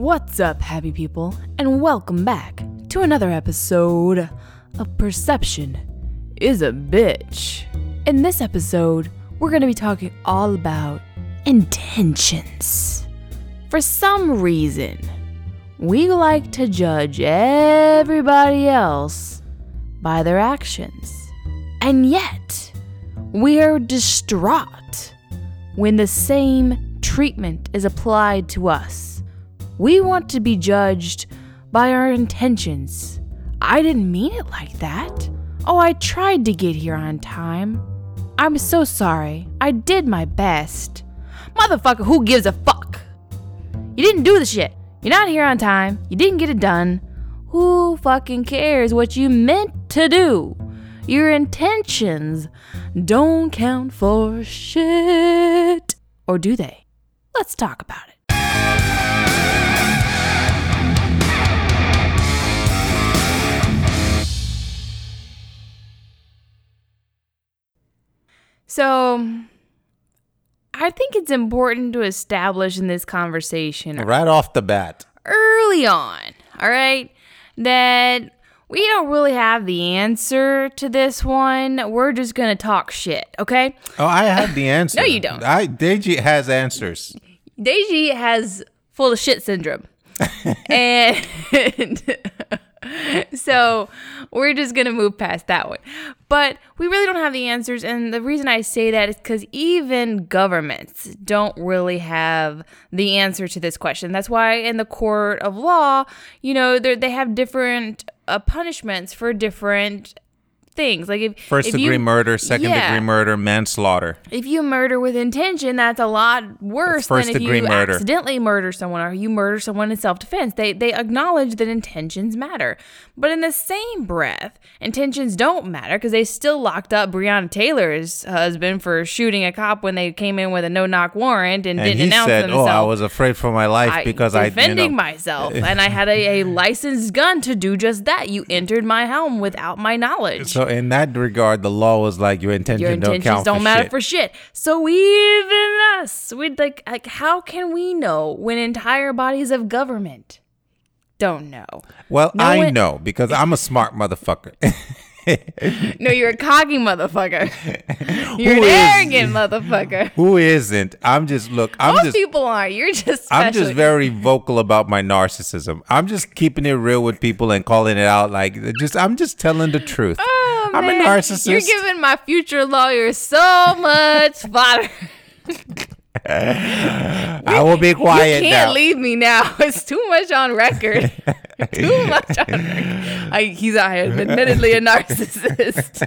What's up, happy people, and welcome back to another episode of Perception is a Bitch. In this episode, we're going to be talking all about intentions. For some reason, we like to judge everybody else by their actions. And yet, we are distraught when the same treatment is applied to us. We want to be judged by our intentions. I didn't mean it like that. Oh, I tried to get here on time. I'm so sorry. I did my best. Motherfucker, who gives a fuck? You didn't do the shit. You're not here on time. You didn't get it done. Who fucking cares what you meant to do? Your intentions don't count for shit. Or do they? Let's talk about it. So, I think it's important to establish in this conversation Right off the bat. early on, all right, that we don't really have the answer to this one. We're just gonna talk shit, okay? Oh, I have the answer. No, you don't. I Deji has answers. Deji has full of shit syndrome. and so we're just going to move past that one. But we really don't have the answers. And the reason I say that is because even governments don't really have the answer to this question. That's why in the court of law, you know, they're- have different uh, punishments for different things. Like if First if degree you- murder, second Yeah. degree murder, manslaughter. if you murder with intention, that's a lot worse First than if degree you murder. accidentally murder someone or you murder someone in self-defense. They they acknowledge that intentions matter, but in the same breath, intentions don't matter because they still locked up Breonna Taylor's husband for shooting a cop when they came in with a no-knock warrant and, And didn't he announce said, themselves. "Oh, I was afraid for my life because I, you defending know, myself, and I had a, a licensed gun to do just that. You entered my home without my knowledge. So in that regard, the law was like your intention Your don't intentions count don't for matter shit. for shit. So even us, we like, like, how can we know when entire bodies of government don't know? well, No I one- know because I'm a smart motherfucker. No, you're a cocky motherfucker. You're Who an arrogant motherfucker. Who isn't? I'm just look. I'm Most just. people aren't. You're just. I'm just very vocal about my narcissism. I'm just keeping it real with people and calling it out. Like, just I'm just telling the truth. Oh, Oh, I'm a narcissist. You're giving my future lawyer so much fodder. I will be quiet. You can't now. leave me now. It's too much on record. too much on record. I, he's out here, admittedly a narcissist.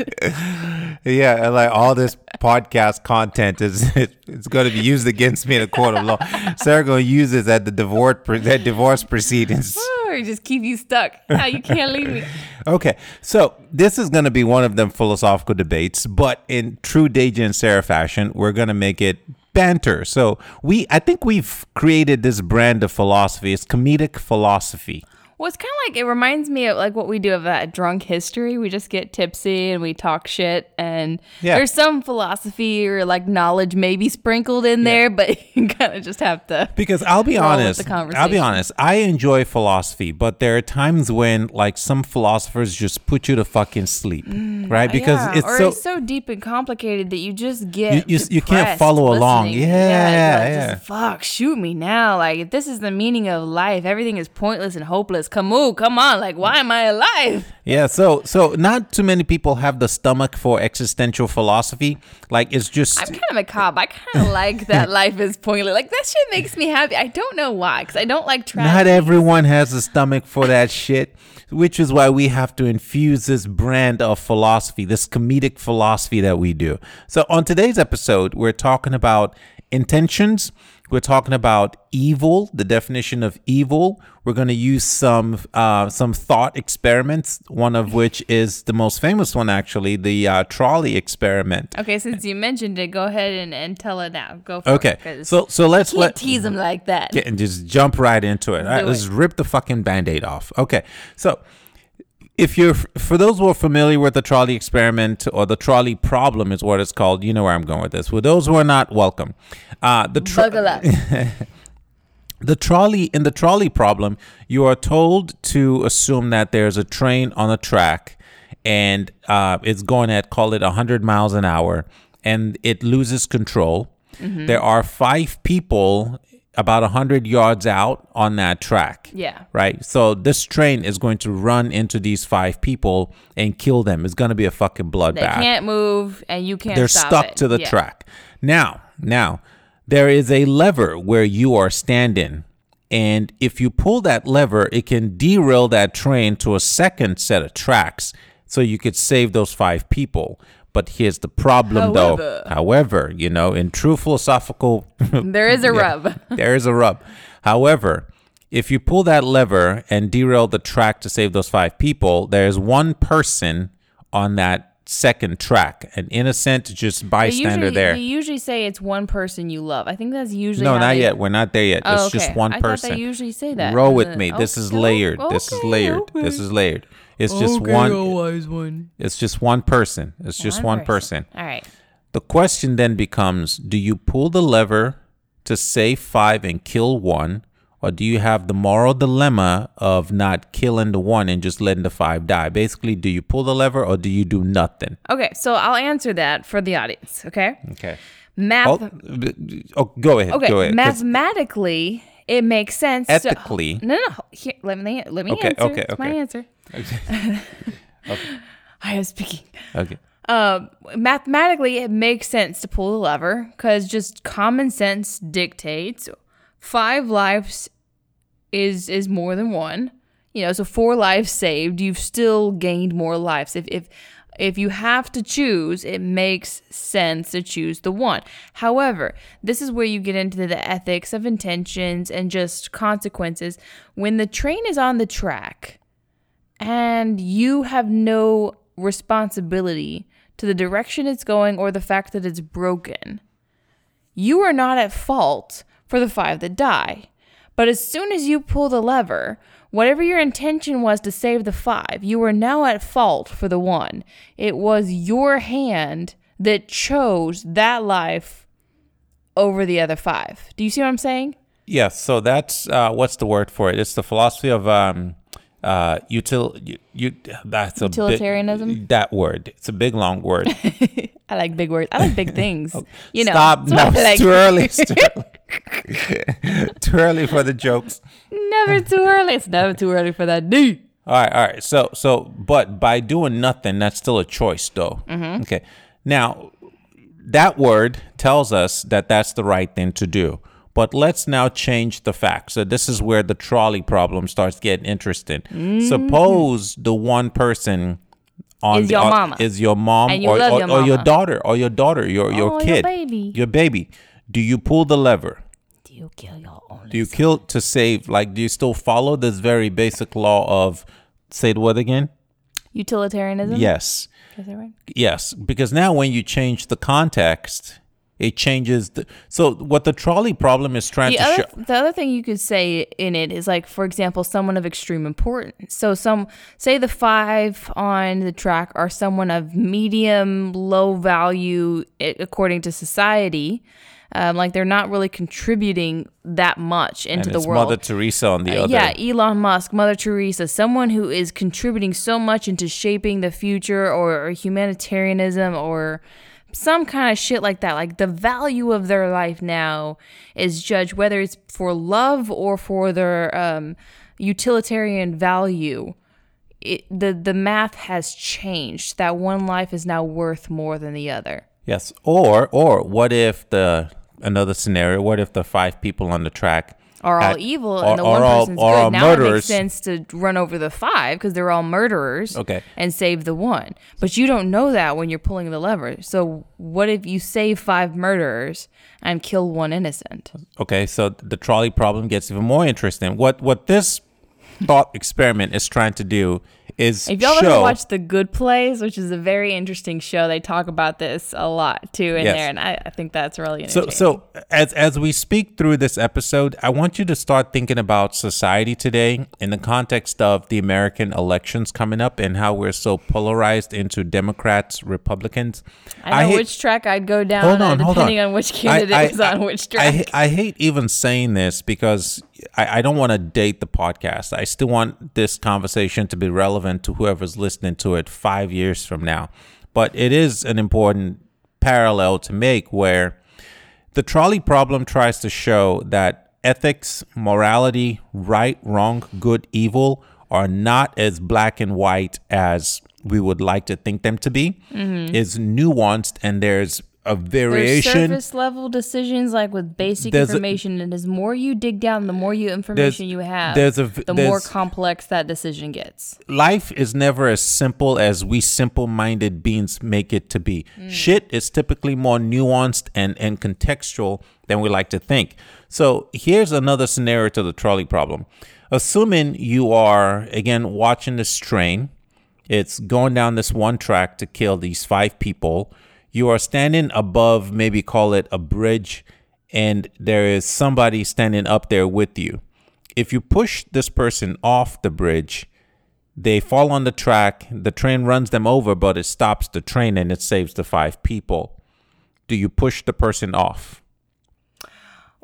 Yeah, and like all this podcast content is it's going to be used against me in a court of law. Sarah going to use this at the divorce at divorce proceedings. Oh, or just keep you stuck. Now you can't leave me. Okay, so this is going to be one of them philosophical debates, but in true Deji and Sarah fashion, we're going to make it banter. So we, I think we've created this brand of philosophy. It's comedic philosophy. Well, it's kind of like it reminds me of like what we do of that drunk history. We just get tipsy and we talk shit, and Yeah. there's some philosophy or like knowledge maybe sprinkled in there, but you kind of just have to. Because I'll be honest, I'll be honest. I enjoy philosophy, but there are times when like some philosophers just put you to fucking sleep, right? Because Mm, Yeah, it's or so it's so deep and complicated that you just get You- you- you can't follow along. listening. Yeah, you're like, yeah. Just, fuck, shoot me now. Like if this is the meaning of life, everything is pointless and hopeless. Come on, come on. Like why am I alive? yeah. So so not too many people have the stomach for existential philosophy. Like it's just I'm kind of a cop. I kind of like that life is pointless. Like that shit makes me happy. I don't know why, because I don't like Not everyone has a stomach for that shit, which is why we have to infuse this brand of philosophy, this comedic philosophy that we do. So, on today's episode, we're talking about intentions. We're talking about evil, the definition of evil. We're going to use some uh, some thought experiments. One of which is the most famous one, actually, the uh, trolley experiment. Okay, since you mentioned it, go ahead and, and tell it now. Go for Okay, it. so so let's let tease them like that. get and just jump right into it. All right, do let's it. rip the fucking band-aid off. Okay. So if you're for those who are familiar with the trolley experiment or the trolley problem is what it's called, you know where I'm going with this. For those who are not, welcome. Uh the tro- the trolley in the trolley problem, you are told to assume that there's a train on a track and uh, it's going at call it 100 miles an hour and it loses control. There are five people about 100 yards out on that track. Yeah. Right. So this train is going to run into these five people and kill them. It's going to be a fucking bloodbath. They can't move and you can't They're stuck it. to the Yeah. track. Now, now there is a lever where you are standing. And if you pull that lever, it can derail that train to a second set of tracks so you could save those five people. But here's the problem though. However. However, you know, in true philosophical There is a rub. there is a rub. However, if you pull that lever and derail the track to save those five people, there's one person on that second track, an innocent just bystander usually, there. They usually say it's one person you love. I think that's usually No, not they- yet. We're not there yet. Oh, it's just okay. one I person. thought they usually say that. Roll with the- me. This is Okay, layered. This is layered. okay. This is layered. It's just one. wise one. It's just one person. It's just one person. All right. The question then becomes do you pull the lever to save five and kill one, or do you have the moral dilemma of not killing the one and just letting the five die? Basically, do you pull the lever or do you do nothing? Okay, so I'll answer that for the audience. Okay. Okay. Math. Oh, oh go ahead. okay. Go ahead. Mathematically, it makes sense. to- Ethically- no, no. no. Here, let me let me Okay, answer. okay, It's my okay. answer. I am speaking. Okay. Um, mathematically, it makes sense to pull the lever because just common sense dictates five lives is is more than one. You know, so four lives saved, you've still gained more lives. If if if you have to choose, it makes sense to choose the one. However, this is where you get into the ethics of intentions and just consequences. When the train is on the track, and you have no responsibility to the direction it's going or the fact that it's broken. You are not at fault for the five that die. But as soon as you pull the lever, whatever your intention was to save the five, you are now at fault for the one. It was your hand that chose that life over the other five. Do you see what I'm saying? Yes. So that's uh, what's the word for it? It's the philosophy of um, uh, util. You, you that's a big- Utilitarianism? that word. It's a big long word. I like big words. I like big things. You know, Stop. No, like. too early. It's too early. too early for the jokes. Never too early. It's never too early for that D. All right, all right. So, so, but by doing nothing, that's still a choice, though. Mm-hmm. Okay. Now, that word tells us that that's the right thing to do. But let's now change the facts. So this is where the trolley problem starts getting interesting. Suppose the one person on Mm-hmm. Is the, your on- mama. is your mom you or, your or your daughter or your daughter, your your Oh, your kid, baby. your baby. Do you pull the lever? Do you kill your own? Do you kill to save? Like, do you still follow this very basic law of say the word again? Utilitarianism? Yes. Is that right? Yes, because now when you change the context, it changes the. So what the trolley problem is trying The to other, show. the other thing you could say in it is like, for example, someone of extreme importance. So some say the five on the track are someone of medium, low value according to society. Um, like they're not really contributing that much into the world. Mother Teresa on the Uh, other. Yeah, Elon Musk, Mother Teresa, someone who is contributing so much into shaping the future or, or humanitarianism or some kind of shit like that. Like the value of their life now is judged whether it's for love or for their um, utilitarian value. It, the the math has changed. That one life is now worth more than the other. Yes. Or or what if the another scenario? What if the five people on the track are all had- evil and the or one person's all good. Now it makes sense to run over the five because they're all murderers. Okay. And save the one. But you don't know that when you're pulling the lever. So what if you save five murderers and kill one innocent? Okay, so the trolley problem gets even more interesting. What what this thought experiment is trying to do is If y'all show ever watch The Good Place, which is a very interesting show, they talk about this a lot too in Yes. there, and I, I think that's really So interesting. so as as we speak through this episode, I want you to start thinking about society today in the context of the American elections coming up and how we're so polarized into Democrats, Republicans. I know hate- which track I'd go down hold uh, on, hold depending on. on, which candidate I- was I- on which track. I hate even saying this because I, I don't want to date the podcast. I still want this conversation to be relevant to whoever's listening to it five years from now. But it is an important parallel to make where the trolley problem tries to show that ethics, morality, right, wrong, good, evil are not as black and white as we would like to think them to be. Mm-hmm. Is nuanced and there's a variation. There's surface level decisions like with basic There's a- information, and as more you dig down, the more you information you have, there's a- the more complex that decision gets. life is never as simple as we simple minded beings make it to be. Mm. Shit is typically more nuanced and, and contextual than we like to think. So here's another scenario to the trolley problem. Assuming you are, again, watching this train, it's going down this one track to kill these five people. You are standing above, maybe call it a bridge, and there is somebody standing up there with you. If you push this person off the bridge, they fall on the track. The train runs them over, but it stops the train and it saves the five people. Do you push the person off?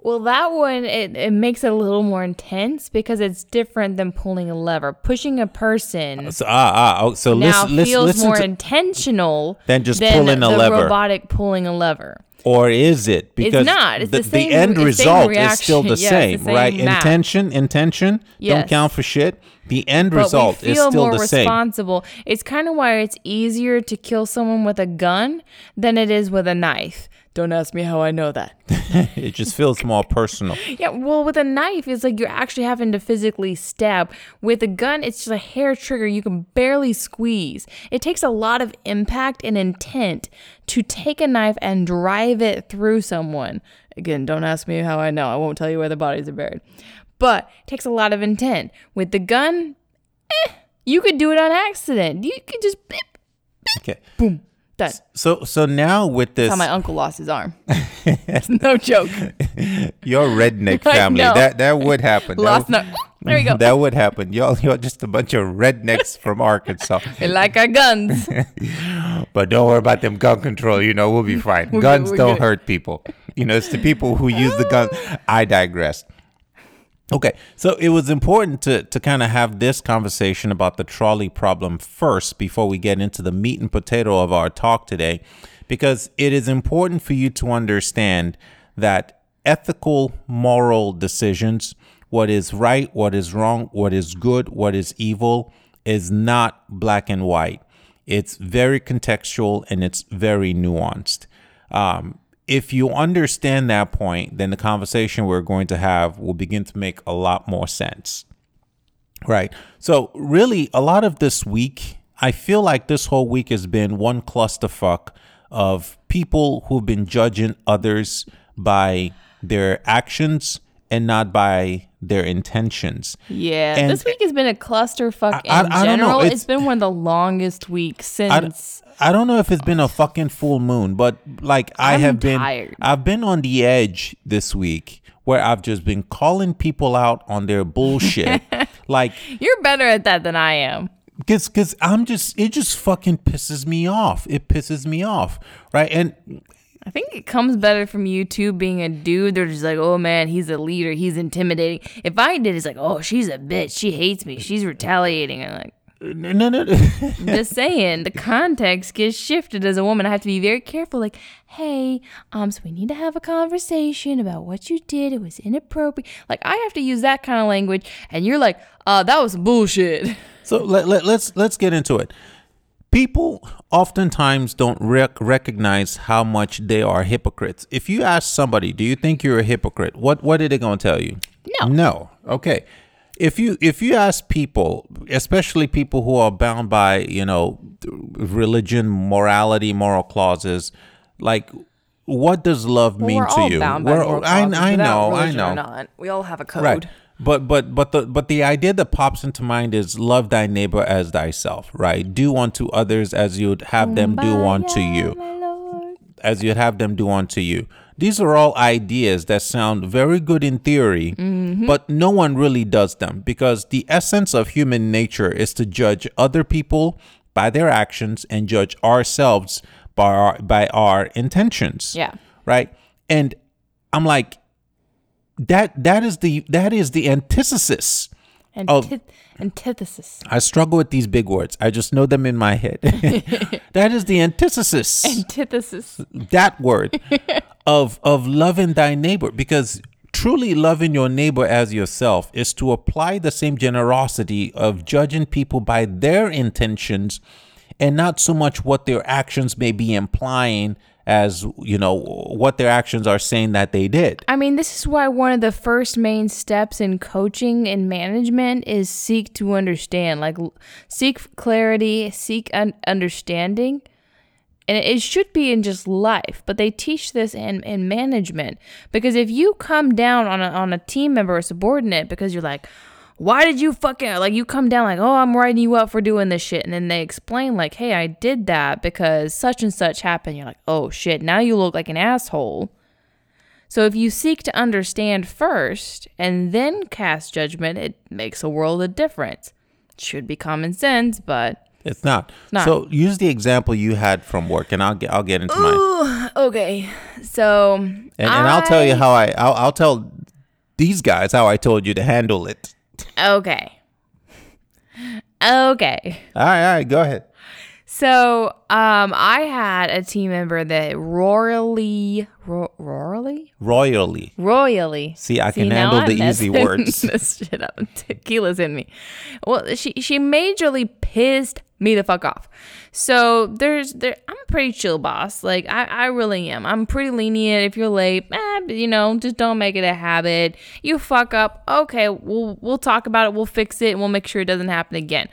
Well, that one it, it makes it a little more intense because it's different than pulling a lever. Pushing a person So, ah, ah, oh, so now listen, feels listen more to, intentional Than just than pulling a the lever. robotic pulling a lever. or is it? Because not. It's the same- the end it's result is still the. Yeah, same, it's the right? same math. Intention, intention don't count for shit. The end But result is still more the same. responsible. It's kind of why it's easier to kill someone with a gun than it is with a knife. Don't ask me how I know that. it just feels more personal. Yeah, well, with a knife, it's like you're actually having to physically stab. With a gun, it's just a hair trigger you can barely squeeze. It takes a lot of impact and intent to take a knife and drive it through someone. Again, don't ask me how I know. I won't tell you where the bodies are buried. But it takes a lot of intent. With the gun, eh, you could do it on accident. You could just beep, beep, Okay. boom, done. So so now with this That's how my uncle lost his arm. no joke. your redneck I family, know. that that would happen. That Lost would- no. There you go. That would happen. Y'all, y'all just a bunch of rednecks from Arkansas. They like our guns. But don't worry about them gun control. You know, we'll be fine. We're Guns we're don't good. hurt people. You know, it's the people who use the gun. I digress. Okay, so it was important to to kind of have this conversation about the trolley problem first before we get into the meat and potato of our talk today, because it is important for you to understand that ethical, moral decisions, what is right, what is wrong, what is good, what is evil, is not black and white. It's very contextual and it's very nuanced. Um, if you understand that point, then the conversation we're going to have will begin to make a lot more sense. Right. So, really, a lot of this week, I feel like this whole week has been one clusterfuck of people who've been judging others by their actions and not by their intentions. Yeah, And- this week has been a clusterfuck in I- I don't know, general. it's- it's been one of the longest weeks I, since. I don't know if it's been a fucking full moon, but like I I'm have been, tired. I've been on the edge this week where I've just been calling people out on their bullshit. like, You're better at that than I am. cause, cause I'm just, it just fucking pisses me off. It pisses me off. Right. And I think it comes better from you too, being a dude. They're just like, oh man, he's a leader. He's intimidating. If I did, it's like, oh, she's a bitch. She hates me. She's retaliating. I'm like, no, no, no. Just saying, the context gets shifted as a woman. I have to be very careful. Like, hey, um, so we need to have a conversation about what you did. It was inappropriate. Like, I have to use that kind of language, and you're like, uh, that was bullshit. So let, let, let's let's get into it. People oftentimes don't rec- recognize how much they are hypocrites. If you ask somebody, "Do you think you're a hypocrite?" What what are they going to tell you? No. No. Okay. If you if you ask people, especially people who are bound by you know religion, morality, moral clauses, like what does love mean we're to all you? bound by We're- moral I, I know, I know. not. We all have a code. Right. But but but the but the idea that pops into mind is love thy neighbor as thyself, right? Do unto others as you'd have them do unto you, as you'd have them do unto you. These are all ideas that sound very good in theory, mm-hmm. but no one really does them because the essence of human nature is to judge other people by their actions and judge ourselves by our, by our intentions Yeah. right? And I'm like, that that is the that is the antithesis. Antith- antithesis. I struggle with these big words. I just know them in my head. that is the antithesis. Antithesis. that word of of loving thy neighbor because truly loving your neighbor as yourself is to apply the same generosity of judging people by their intentions and not so much what their actions may be implying as you know what their actions are saying that they did I mean, this is why one of the first main steps in coaching and management is seek to understand, like seek clarity, seek un- understanding. And it- should be in just life, but they teach this in, in management. Because if you come down on a, on a team member or subordinate because you're like, why did you fucking like you come down like oh i'm writing you up for doing this shit and then they explain like hey i did that because such and such happened you're like oh shit now you look like an asshole so if you seek to understand first and then cast judgment, it makes a world of difference. It should be common sense, but it's not. not. so use the example you had from work and i'll get i'll get into mine okay. So and, and i'll tell you how i I'll, I'll tell these guys how i told you to handle it Okay. Okay. all right all right go ahead So, um, I had a team member that royally, ro- royally, royally royally. See, I can now handle the easy words. this shit up. Tequila's in me. Well, she she majorly pissed me the fuck off. So there's there. I'm a pretty chill boss. Like I I really am. I'm pretty lenient. If you're late, eh, you know, just don't make it a habit. You fuck up, okay. We'll we'll talk about it. We'll fix it. And we'll make sure it doesn't happen again.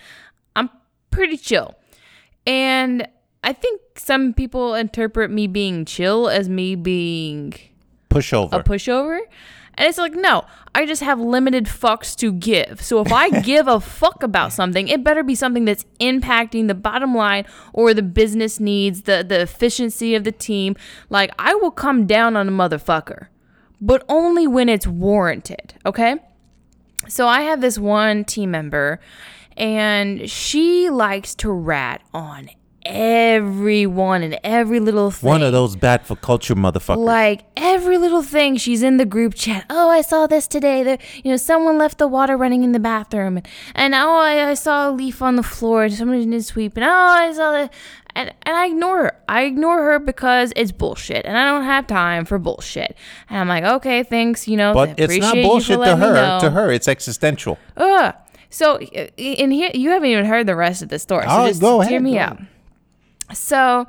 I'm pretty chill. And I think some people interpret me being chill as me being pushover a pushover. And it's like, no, I just have limited fucks to give. So if I give a fuck about something, it better be something that's impacting the bottom line or the business needs, the, the efficiency of the team. Like, I will come down on a motherfucker, but only when it's warranted, okay? So I have this one team member, and she likes to rat on everyone and every little thing. one of those bad for culture motherfuckers Like every little thing, she's in the group chat. Oh, I saw this today. That you know, someone left the water running in the bathroom, and, and oh, I, I saw a leaf on the floor. Somebody didn't sweep, and oh, I saw that. And, and I ignore her. I ignore her because it's bullshit, and I don't have time for bullshit. And I'm like, okay, thanks. You know, but it's not bullshit to her to her it's existential Ugh. So, in here, you haven't even heard the rest of the story. So just go hear me go out. So,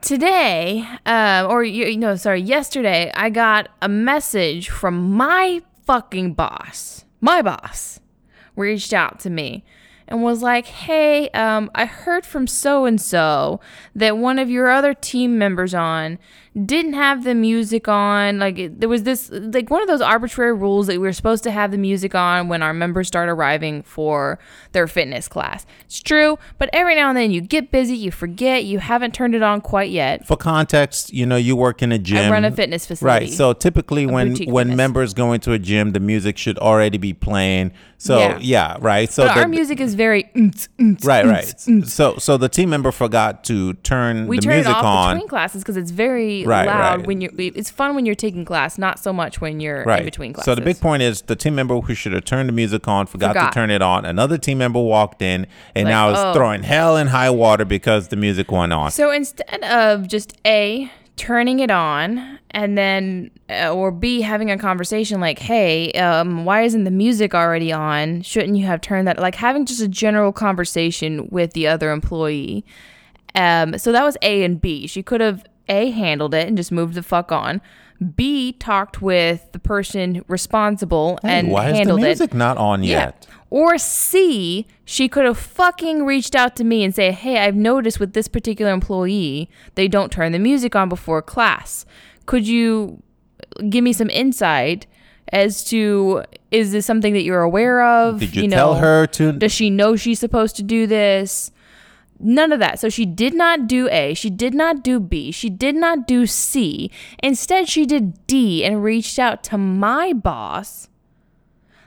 today, uh, or you, you know, sorry, yesterday, I got a message from my fucking boss. My boss reached out to me and was like, "Hey, um, I heard from so and so that one of your other team members on didn't have the music on. Like it, there was this, like one of those arbitrary rules that we were supposed to have the music on when our members start arriving for their fitness class. It's true, but every now and then you get busy, you forget, you haven't turned it on quite yet. for context you know you work in a gym I run a fitness facility. right so typically when when fitness. members go into a gym the music should already be playing so yeah, Yeah. right so but the, our music is very right right so so the team member forgot to turn we the turn it music off on between classes because it's very Right, loud right. when you're. It's fun when you're taking class, not so much when you're right in between classes. so the big point is the team member who should have turned the music on forgot, Forgot. to turn it on another team member walked in and Like, now is oh. throwing hell and high water because the music went on So instead of just a turning it on and then uh, or b having a conversation like hey um, why isn't the music already on shouldn't you have turned that like having just a general conversation with the other employee um, so that was a and b she could have a handled it and just moved the fuck on b talked with the person responsible Hey, and why is the handled it music not on yet or C, she could have fucking reached out to me and say, "Hey, I've noticed with this particular employee, they don't turn the music on before class. Could you give me some insight as to is this something that you're aware of? did you, tell know, her to Does she know she's supposed to do this? None of that. So she did not do A. She did not do B. She did not do C. Instead, she did D and reached out to my boss.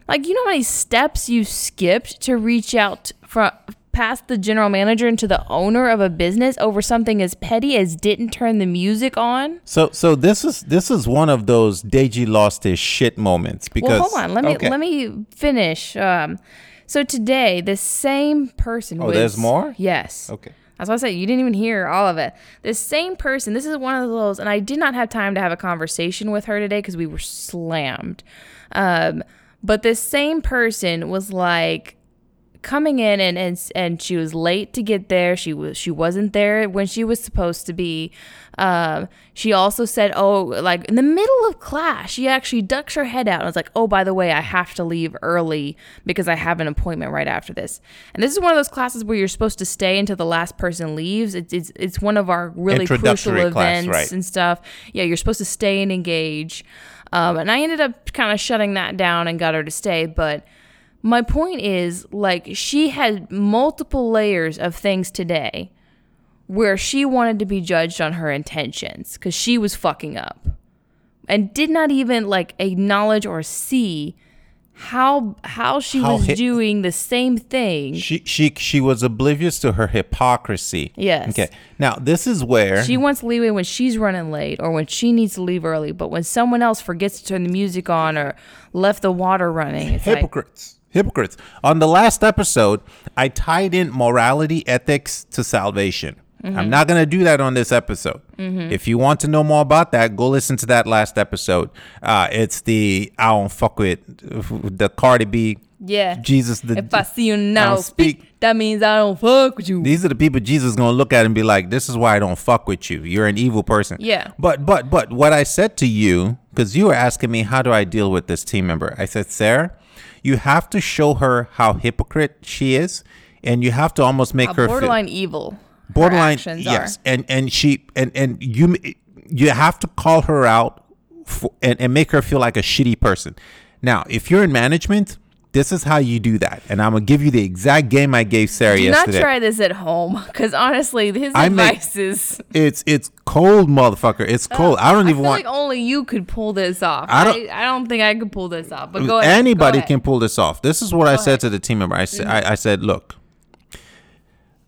Like, you know how many steps you skipped to reach out from past the general manager into the owner of a business over something as petty as didn't turn the music on. So so this is this is one of those Deji lost his shit moments because Well, hold on. Let me Okay. let me finish. Um, so today, the same person. Oh, was, there's more? Yes. Okay. That's what I said. You didn't even hear all of it. This same person. This is one of those, and I did not have time to have a conversation with her today because we were slammed. Um, but this same person was like coming in and, and and she was late to get there. She was she wasn't there when she was supposed to be. Um, she also said, "Oh, like in the middle of class, she actually ducks her head out and was like, "Oh, by the way, I have to leave early because I have an appointment right after this." And this is one of those classes where you're supposed to stay until the last person leaves. It's it's, it's one of our really crucial class, events right. and stuff. Yeah, you're supposed to stay and engage. Um, and I ended up kind of shutting that down and got her to stay, but my point is like she had multiple layers of things today where she wanted to be judged on her intentions because she was fucking up and did not even like acknowledge or see how how she How was hi- doing the same thing she she she was oblivious to her hypocrisy. Yes. Okay. Now this is where she wants leeway when she's running late or when she needs to leave early but when someone else forgets to turn the music on or left the water running it's like hypocrites. On the last episode, I tied in morality, ethics to salvation. Mm-hmm. I'm not going to do that on this episode. If you want to know more about that, go listen to that last episode. Uh, it's the I don't fuck with the Cardi B. yeah Jesus. The, if i see you now speak, speak. that means i don't fuck with you these are the people Jesus is gonna look at and be like, "This is why I don't fuck with you. You're an evil person." Yeah. But but but what I said to you, because you were asking me how do I deal with this team member, I said, Sarah, you have to show her how hypocrite she is, and you have to almost make A her feel- borderline evil her borderline yes are. and and she and and you you have to call her out for, and, and make her feel like a shitty person now if you're in management this is how you do that and i'm gonna give you the exact game i gave sarah Do yesterday not try this at home, because honestly, his I make- advice is. it's it's cold motherfucker it's uh, cold i don't I even feel want like only you could pull this off. I I don't- don't. I, don't think I could pull this off. But go ahead. anybody go ahead. can pull this off this is what i said ahead. to the team member i said mm-hmm. I, I said look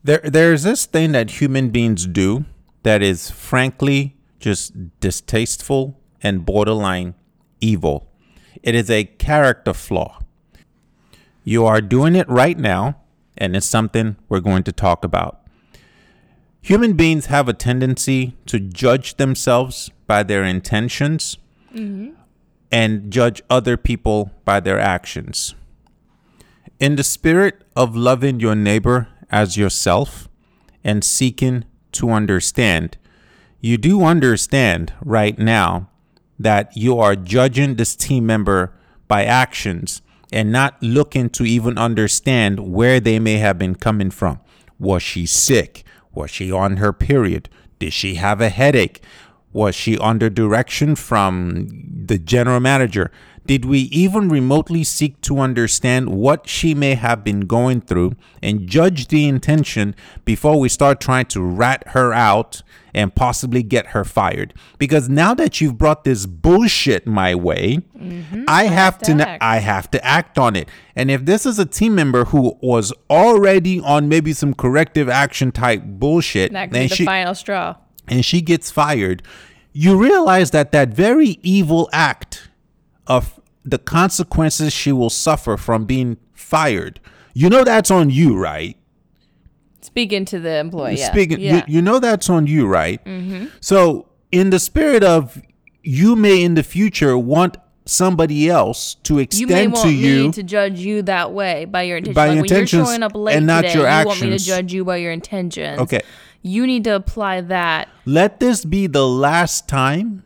there there's this thing that human beings do that is frankly just distasteful and borderline evil it is a character flaw you are doing it right now and it's something we're going to talk about human beings have a tendency to judge themselves by their intentions mm-hmm. and judge other people by their actions. In the spirit of loving your neighbor as yourself and seeking to understand, you do understand right now that you are judging this team member by actions and not looking to even understand where they may have been coming from. Was she sick? Was she on her period? Did she have a headache? Was she under direction from the general manager? Did we even remotely seek to understand what she may have been going through and judge the intention before we start trying to rat her out and possibly get her fired? Because now that you've brought this bullshit my way, mm-hmm. I have to, to act. I have to act on it. And if this is a team member who was already on maybe some corrective action type bullshit, That could the she final straw. and she gets fired, you realize that that very evil act of the consequences she will suffer from being fired, you know that's on you, right? Speaking to the employee. Speaking, yeah. you, you know that's on you, right? Mm-hmm. So, in the spirit of you may in the future want somebody else to You extend may want to you me to judge you that way by your intentions. By like when intentions you're showing up late and not today, your you want me to judge you by your intentions. Okay. You need to apply that. let this be the last time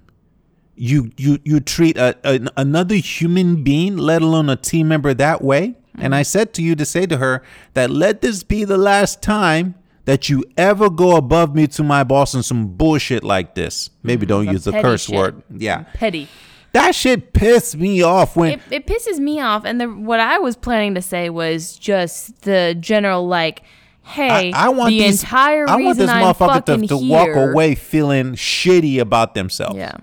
you you you treat a, an another human being let alone a team member that way and mm-hmm. i said to you to say to her that let this be the last time that you ever go above me to my boss and some bullshit like this maybe mm, don't use the petty curse shit. word mm, yeah Petty. that shit pissed me off when It, it pisses me off. And the, what I was planning to say was just the general, like, hey, I, I want the these, entire I reason want this I'm motherfucker fucking to, to here, walk away feeling shitty about themselves Yeah.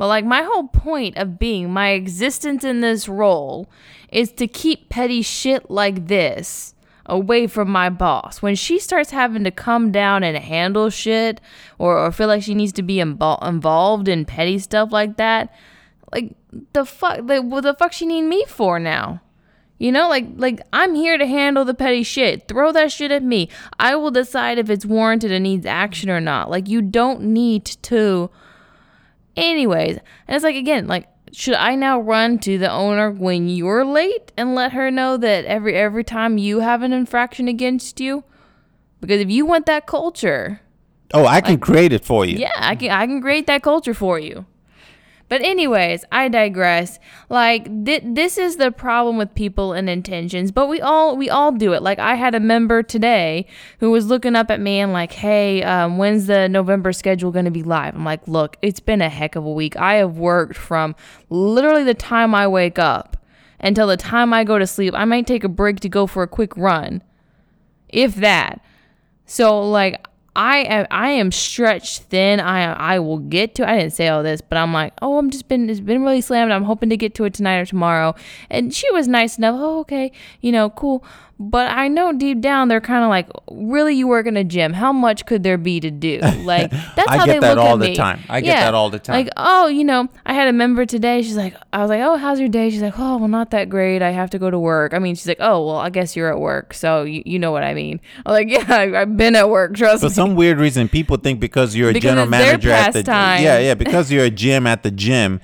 But like my whole point of being my existence in this role is to keep petty shit like this away from my boss. When she starts having to come down and handle shit or, or feel like she needs to be invo- involved in petty stuff like that, like the fuck, like, what the fuck she need me for now? You know, like like I'm here to handle the petty shit. Throw that shit at me. I will decide if it's warranted and needs action or not. Like you don't need to anyways. And it's like again, like should I now run to the owner when you're late and let her know that every every time you have an infraction against you? Because if you want that culture, Oh, I can create it for you. yeah, I can I can create that culture for you. But anyways, I digress. Like th- this is the problem with people and intentions, but we all we all do it. Like I had a member today who was looking up at me and like, "Hey, um, when's the November schedule going to be live?" I'm like, "Look, it's been a heck of a week. I have worked from literally the time I wake up until the time I go to sleep. I might take a break to go for a quick run, if that." So like I am I am stretched thin. I I will get to. I didn't say all this, but I'm like, oh, I'm just been it's been really slammed. I'm hoping to get to it tonight or tomorrow. And she was nice enough. Oh, okay, you know, cool. But I know deep down they're kind of like, really, you work in a gym? How much could there be to do? Like that's how get they that look all the me. time. I get that all the time. Like, oh, you know, I had a member today. She's like, I was like, oh, how's your day? She's like, oh, well, not that great. I have to go to work. I mean, she's like, oh, well, I guess you're at work, so you, you know what I mean. I'm like, yeah, I, I've been at work. Trust For me. some weird reason, people think because you're a Because general manager at the pastime. yeah yeah because you're a gym at the gym,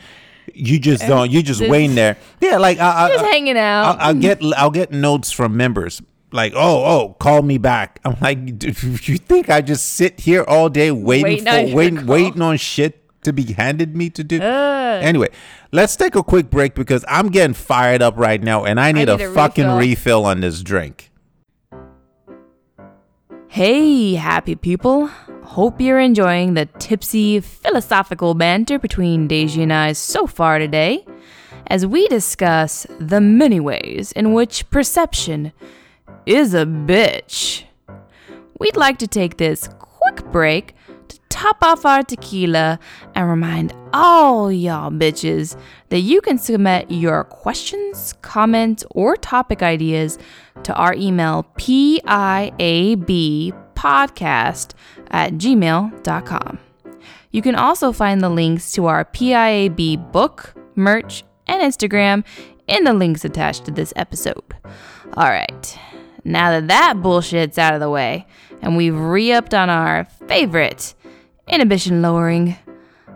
you just don't you just waiting there. Yeah, like I, I, just hanging out. I'll, I'll get I'll get notes from members like oh oh call me back. I'm like, "Dude, you think I just sit here all day waiting, Waiting for waiting waiting on shit to be handed me to do? Ugh. Anyway, let's take a quick break because I'm getting fired up right now and I need, need a, a fucking refill. refill on this drink. Hey, happy people. Hope you're enjoying the tipsy, philosophical banter between Deji and I so far today as we discuss the many ways in which perception is a bitch. We'd like to take this quick break to top off our tequila and remind all y'all bitches that you can submit your questions, comments, or topic ideas to our email piabpodcast at gmail.com. You can also find the links to our PIAB book, merch, and Instagram in the links attached to this episode. All right, now that that bullshit's out of the way and we've re upped on our favorite inhibition lowering,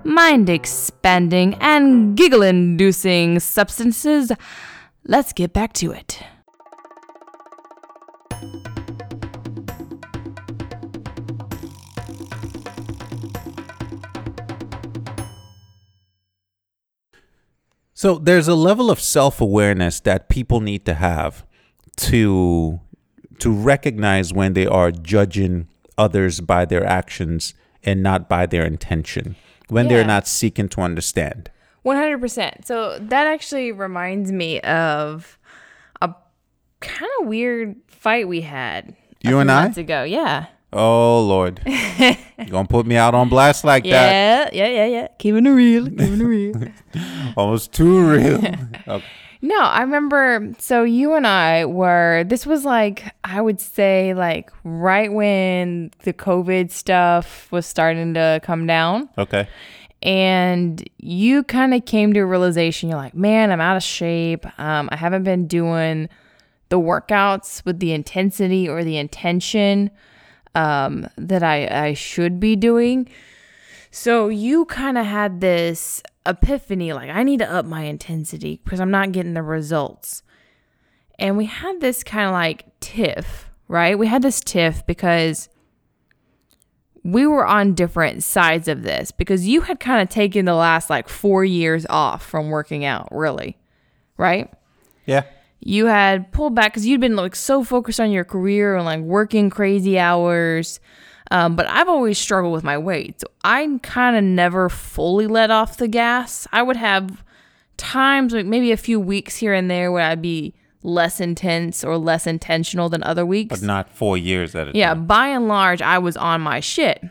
mind expanding, and giggle inducing substances, let's get back to it. So there's a level of self-awareness that people need to have to to recognize when they are judging others by their actions and not by their intention. When Yeah. they're not seeking to understand. 100%. So that actually reminds me of a kind of weird fight we had. You and few I? months ago. Yeah. Oh Lord. you gonna put me out on blast like that. Yeah, yeah, yeah, yeah. Keeping it real, keeping it real. Almost too real. Okay. No, I remember. So you and I were. This was like I would say like right when the COVID stuff was starting to come down, okay. and you kind of came to a realization. You're like, man, I'm out of shape. Um, I haven't been doing the workouts with the intensity or the intention um, that I I should be doing. So you kind of had this epiphany like I need to up my intensity because I'm not getting the results. And we had this kind of like tiff, right? We had this tiff because we were on different sides of this because you had kind of taken the last like 4 years off from working out, really. Right? Yeah. You had pulled back because you'd been like so focused on your career and like working crazy hours. Um, but I've always struggled with my weight. So I kind of never fully let off the gas. I would have times, like maybe a few weeks here and there, where I'd be less intense or less intentional than other weeks. But not four years at a Yeah, time. by and large, I was on my shit.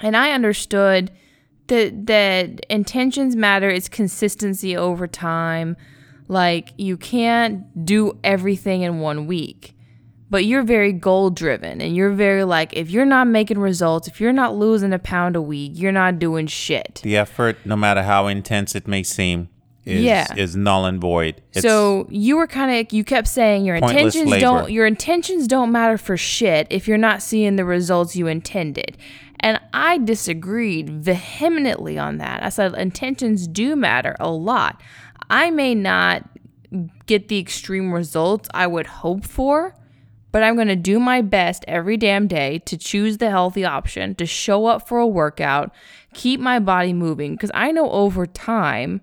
And I understood that that intentions matter, it's consistency over time. Like you can't do everything in one week. but you're very goal driven and you're very like if you're not making results, if you're not losing a pound a week, you're not doing shit. The effort, no matter how intense it may seem, is Yeah. is null and void. It's, so you were kind of you kept saying your intentions labor. don't your intentions don't matter for shit if you're not seeing the results you intended. And I disagreed vehemently on that. I said intentions do matter a lot. I may not get the extreme results I would hope for, but I'm going to do my best every damn day to choose the healthy option, to show up for a workout, keep my body moving. Because I know over time,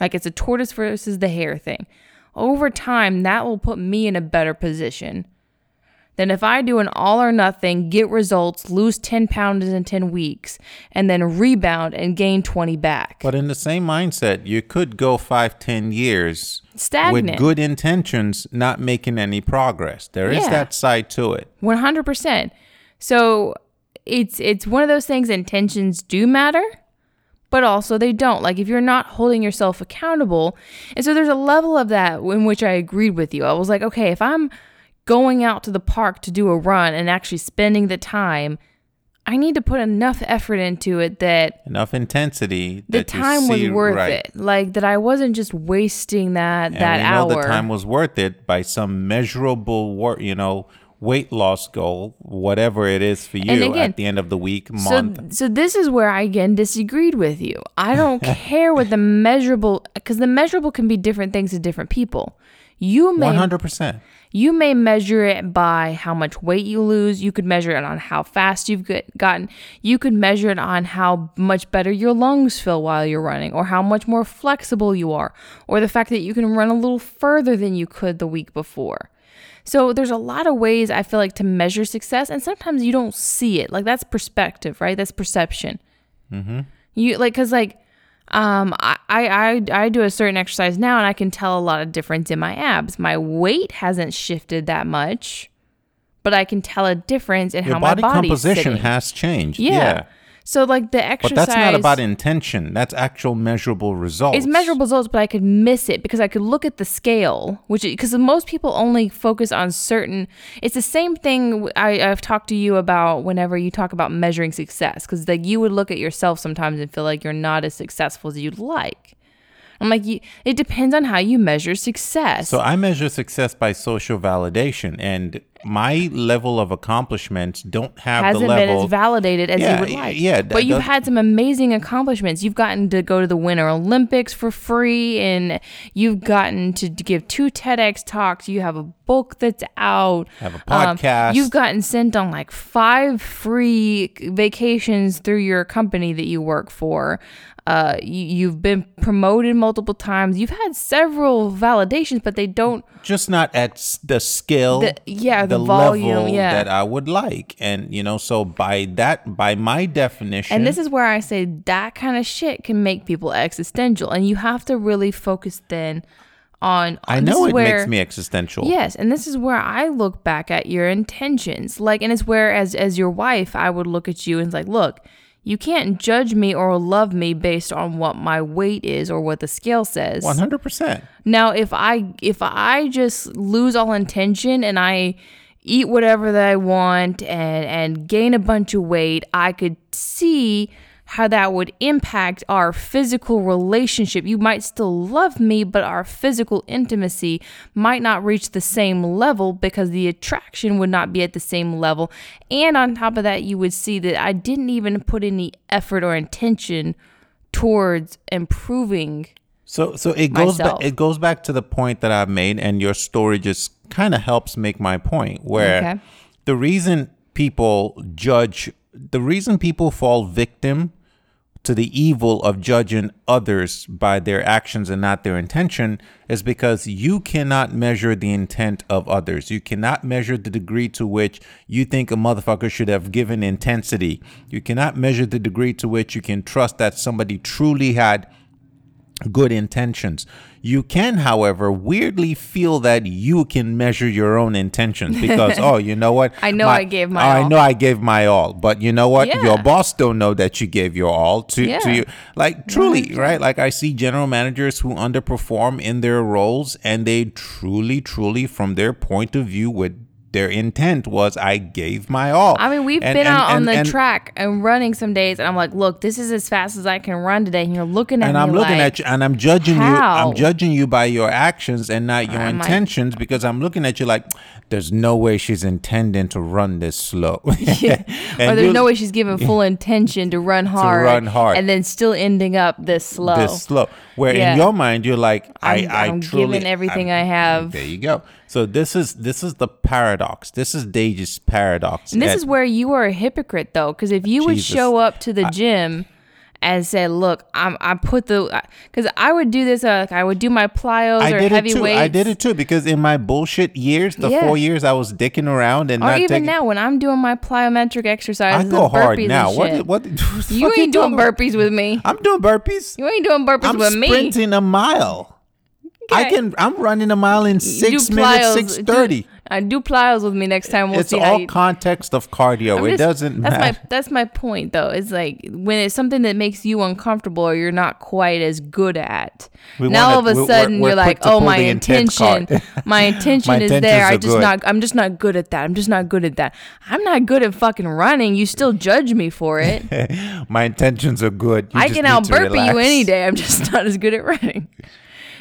like it's a tortoise versus the hare thing, over time, that will put me in a better position than if I do an all or nothing, get results, lose 10 pounds in 10 weeks, and then rebound and gain 20 back. But in the same mindset, you could go five, ten years Stagnant. with good intentions, not making any progress. There is Yeah. that side to it. 100%. So it's it's one of those things intentions do matter, but also they don't. Like if you're not holding yourself accountable. And so there's a level of that in which I agreed with you. I was like, okay, if I'm going out to the park to do a run and actually spending the time, I need to put enough effort into it that Enough intensity. the time was worth right. it. Like that I wasn't just wasting that And that hour. the time was worth it by some measurable work, you know, weight loss goal, whatever it is for you again, at the end of the week, month. So, so this is where I again disagreed with you. I don't care what the measurable, because the measurable can be different things to different people. You may One hundred percent. You may measure it by how much weight you lose. You could measure it on how fast you've get, gotten. You could measure it on how much better your lungs feel while you're running, or how much more flexible you are, or the fact that you can run a little further than you could the week before. So there's a lot of ways I feel like to measure success, and sometimes you don't see it. Like that's perspective, right? That's perception. Mm-hmm. You like because like um I, I I do a certain exercise now, and I can tell a lot of difference in my abs. My weight hasn't shifted that much, but I can tell a difference in Your how body my body's composition sitting. has changed. yeah. yeah. So like the exercise. But that's not about intention. That's actual measurable results. It's measurable results, but I could miss it because I could look at the scale, which because most people only focus on certain. It's the same thing I, I've talked to you about whenever you talk about measuring success, because like you would look at yourself sometimes and feel like you're not as successful as you'd like. I'm like, you, it depends on how you measure success. So I measure success by social validation, and my level of accomplishments don't have hasn't the level. been as validated as Yeah, you would like. yeah, that but you've had some amazing accomplishments. You've gotten to go to the Winter Olympics for free, and you've gotten to give two TEDx talks. You have a book that's out. Have a Um, podcast. you've gotten sent on like five free vacations through your company that you work for. Uh, you, you've been promoted multiple times. You've had several validations, but they don't just not at the scale, The- yeah, the volume, level yeah. that I would like, and you know, so by that, by my definition, And this is where I say that kind of shit can make people existential, and you have to really focus then on. I know it where- makes me existential. Yes, and this is where I look back at your intentions, like, and it's where as as your wife, I would look at you and like, look, you can't judge me or love me based on what my weight is or what the scale says. one hundred percent. Now, if I if I just lose all intention and I eat whatever that I want and and gain a bunch of weight, I could see how that would impact our physical relationship. You might still love me, but our physical intimacy might not reach the same level because the attraction would not be at the same level. And on top of that, you would see that I didn't even put any effort or intention towards improving So so it goes back Myself. it goes back to the point that I've made and your story just kind of helps make my point where Okay. the reason people judge the reason people fall victim to the evil of judging others by their actions and not their intention is because you cannot measure the intent of others. You cannot measure the degree to which you think a motherfucker should have given intensity. You cannot measure the degree to which you can trust that somebody truly had good intentions. You can, however, weirdly feel that you can measure your own intentions because, oh, you know what? I know I gave my I all. know I gave my all, but you know what? Yeah. Your boss don't know that you gave your all to, Yeah. to you. Like truly, right? Like I see general managers who underperform in their roles and they truly, truly, from their point of view with their intent was I gave my all. I mean, we've And- been and- out on and- the and- track and running some days, and I'm like, look, this is as fast as I can run today. And you're looking at and me I'm looking like, at you and I'm judging you? I'm judging you by your actions and not your I'm like- intentions because I'm looking at you like there's no way she's intending to run this slow. or there's no way she's giving full intention to run hard, run hard. and then still ending up this slow. this slow. Where Yeah. in your mind you're like, I, I'm- I I'm truly giving everything I'm- I have. There you go. So this is this is the paradox. This is Deji's paradox. And this at- is where you are a hypocrite, though, because if you would show up to the gym and say, "Look, I'm I put the," because I would do this, uh, like I would do my plyos I or did it heavy too. weights. I did it too because in my bullshit years, the Yeah. four years I was dicking around and Or not even taking. now, when I'm doing my plyometric I go hard burpees now. What? What? the you ain't doing about? burpees with me. I'm doing burpees. You ain't doing burpees I'm with me. sprinting a mile. I can. I'm running a mile in six do minutes, plyos. six Do- I do plyos with me next time. We'll It's all you. context of cardio. I'm it doesn't that's matter. my that's my point though. It's like when it's something that makes you uncomfortable or you're not quite as good at. We now wanna- all of a we're- sudden we're you're like, oh my intention, my intention My is there. I just good. not. I'm just not good at that. I'm just not good at that. I'm not good at fucking running. You still judge me for it. my intentions are good. You I just can out burpee you any day. I'm just not as good at running.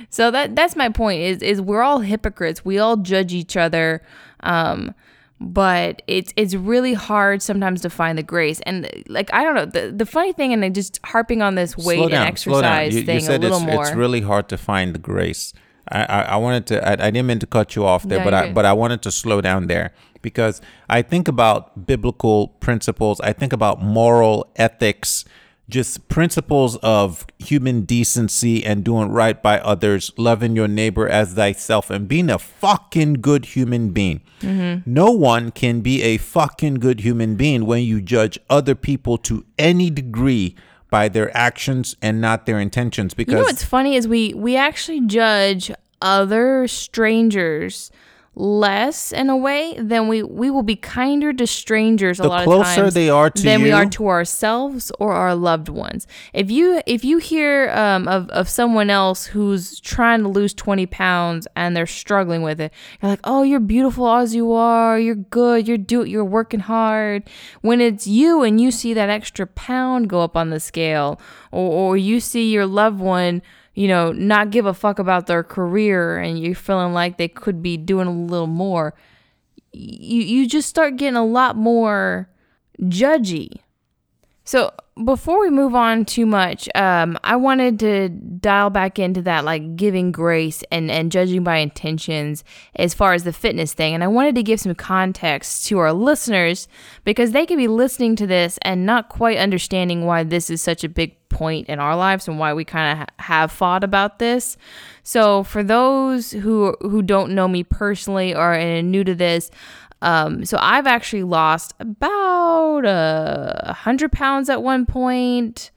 So that that's my point. Is is we're all hypocrites. We all judge each other. Um, but it's it's really hard sometimes to find the grace. And like I don't know the the funny thing, and I just harping on this weight down, and exercise You, you thing said a little it's, more. it's really hard to find the grace. I, I, I wanted to. I, I didn't mean to cut you off there, No, but I but I wanted to slow down there because I think about biblical principles. I think about moral ethics, just principles of human decency and doing right by others, loving your neighbor as thyself, and being a fucking good human being. Mm-hmm. No one can be a fucking good human being when you judge other people to any degree by their actions and not their intentions. Because You know what's funny is we we actually judge other strangers less in a way than we we will be kinder to strangers a The lot of closer times they are to you than we are to ourselves or our loved ones. If you if you hear um, of of someone else who's trying to lose twenty pounds and they're struggling with it, you're like, oh, you're beautiful as you are. You're good. You're do you're working hard. When it's you and you see that extra pound go up on the scale, or or you see your loved one you know, not give a fuck about their career and you're feeling like they could be doing a little more, you you just start getting a lot more judgy. So before we move on too much, um, I wanted to dial back into that like giving grace and, and judging by intentions as far as the fitness thing. And I wanted to give some context to our listeners because they could be listening to this and not quite understanding why this is such a big point in our lives and why we kind of ha- have fought about this. So for those who who don't know me personally or are new to this, um, so I've actually lost about a hundred pounds at one point.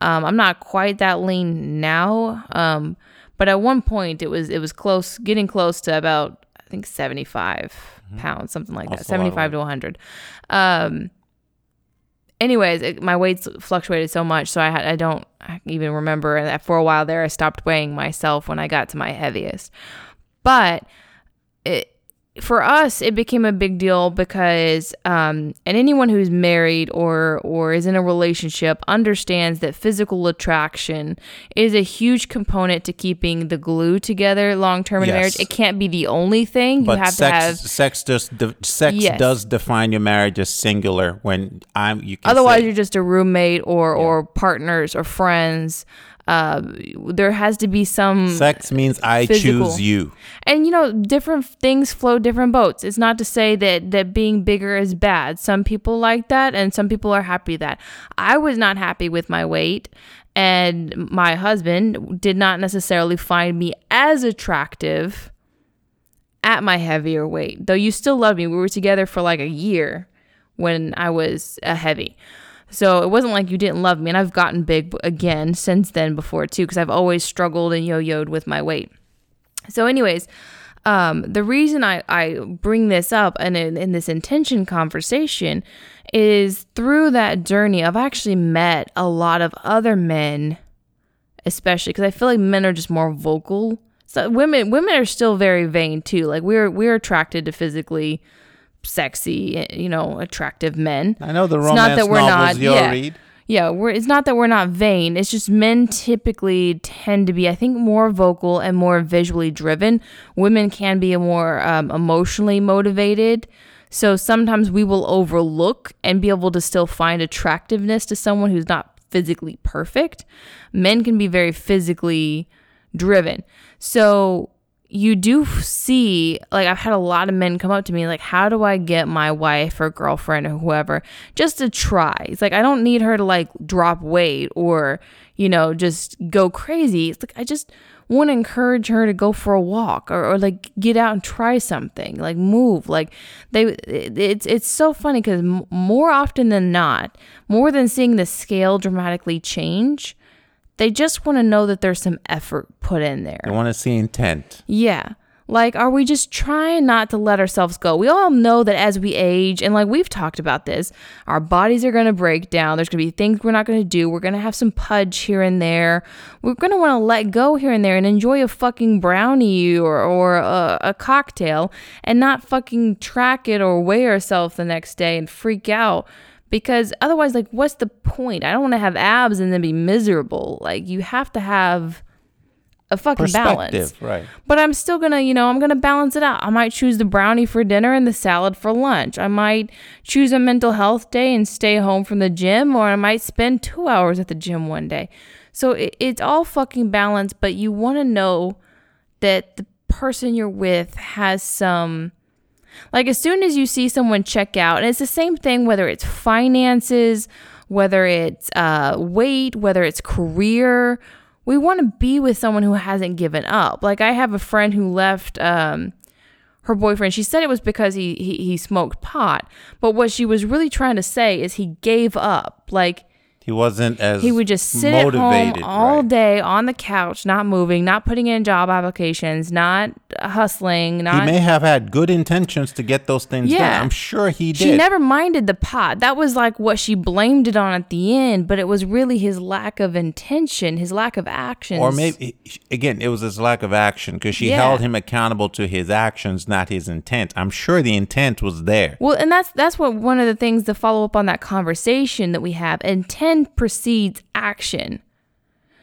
Um, I'm not quite that lean now, um, but at one point it was it was close, getting close to about I think 75 pounds, something like That's that, a lot of 75 to 100. Um, anyways, it, my weights fluctuated so much, so I had, I don't even remember. And for a while there, I stopped weighing myself when I got to my heaviest. But it, for us, it became a big deal because, um, and anyone who's married or or is in a relationship understands that physical attraction is a huge component to keeping the glue together long term in a marriage. It can't be the only thing. but you have sex, to have sex just de- sex Yes. does define your marriage as singular. When I'm, you can Otherwise, say- you're just a roommate or or partners or friends. Uh, there has to be some sex means I physical. choose you. and you know different things float different boats. It's not to say that that being bigger is bad. Some people like that and some people are happy that. I was not happy with my weight and my husband did not necessarily find me as attractive at my heavier weight though you still love me. We were together for like a year when i was a heavy so it wasn't like you didn't love me and i've gotten big again since then before too because i've always struggled and yo-yoed with my weight so, anyways, um, the reason I, I bring this up and in, in this intention conversation is through that journey, I've actually met a lot of other men, especially because I feel like men are just more vocal. So women women are still very vain too. Like we're we're attracted to physically sexy, you know, attractive men. I know the It's romance not that we're novels not- you'll yeah. read. Yeah, we're, it's not that we're not vain. It's just men typically tend to be, I think, more vocal and more visually driven. Women can be more um, emotionally motivated. So sometimes we will overlook and be able to still find attractiveness to someone who's not physically perfect. Men can be very physically driven. So you do see like I've had a lot of men come up to me like how do I get my wife or girlfriend or whoever just to try. It's like I don't need her to like drop weight or you know just go crazy. It's like I just want to encourage her to go for a walk or, or like get out and try something like move like they it, it's it's so funny because m- more often than not more than seeing the scale dramatically change they just want to know that there's some effort put in there They want to see intent. yeah. Like, are we just trying not to let ourselves go? We all know that as we age, and like we've talked about this, our bodies are going to break down. There's going to be things we're not going to do. We're going to have some pudge here and there. We're going to want to let go here and there and enjoy a fucking brownie or, or a, a cocktail and not fucking track it or weigh ourselves the next day and freak out. Because otherwise, like, what's the point? I don't want to have abs and then be miserable. Like, you have to have a fucking balance. Right. But I'm still gonna, you know, I'm gonna balance it out. I might choose the brownie for dinner and the salad for lunch. I might choose a mental health day and stay home from the gym, or I might spend two hours at the gym one day. So it, it's all fucking balance, but you wanna know that the person you're with has some. Like, as soon as you see someone check out, and it's the same thing whether it's finances, whether it's uh, weight, whether it's career, we want to be with someone who hasn't given up. Like I have a friend who left um, her boyfriend. She said it was because he, he he smoked pot, but what she was really trying to say is he gave up. Like He wasn't as he would just sit at home motivated, all right. day on the couch, not moving, not putting in job applications, not uh, hustling, He not may have had good intentions to get those things done. Yeah. I'm sure he did. She never minded the pot. That was like what she blamed it on at the end, but it was really his lack of intention, his lack of action. or maybe again, it was his lack of action because she Yeah. held him accountable to his actions, not his intent. I'm sure the intent was there. Well, and that's that's what one of the things to follow up on that conversation that we have. Intent precedes action.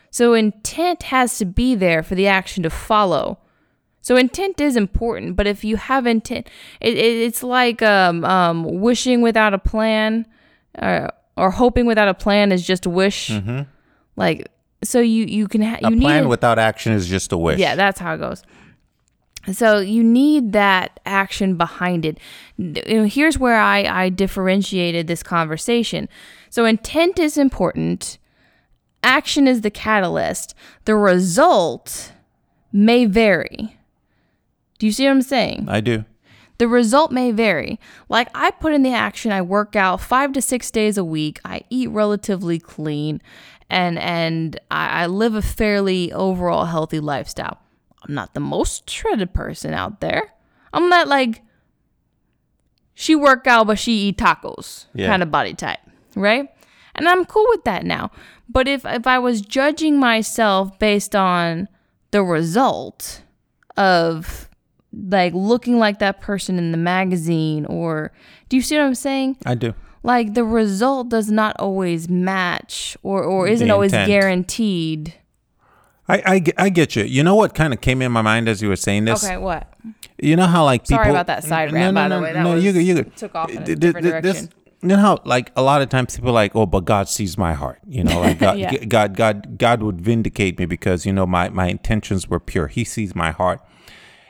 So intent has to be there for the action to follow. So intent is important, but if you have intent, it, it, it's like um, um, wishing without a plan, uh, or hoping without a plan is just a wish. Like so, you you can ha- Mm-hmm. A you need a- without action is just a wish. yeah, that's how it goes. So you need that action behind it. You know, here's where I, I differentiated this conversation. So intent is important. Action is the catalyst. The result may vary. Do you see what I'm saying? I do. The result may vary. Like I put in the action, I work out five to six days a week. I eat relatively clean, and and I, I live a fairly overall healthy lifestyle. I'm not the most shredded person out there. I'm not like she work out but she eat tacos Yeah. kind of body type, right? And I'm cool with that now. But if if I was judging myself based on the result of like looking like that person in the magazine or do you see what I'm saying? I do. Like the result does not always match or or isn't always guaranteed. I, I, get- I get you. You know what kind of came in my mind as you were saying this? Okay, what? You know how like people. Sorry about that side rant, by the way. That no, you was- good, you took off in a Th- different th- this- direction. you know how like a lot of times people are like, oh, but God sees my heart. You know, like God, Yeah. God, God, God would vindicate me because you know my my intentions were pure. He sees my heart,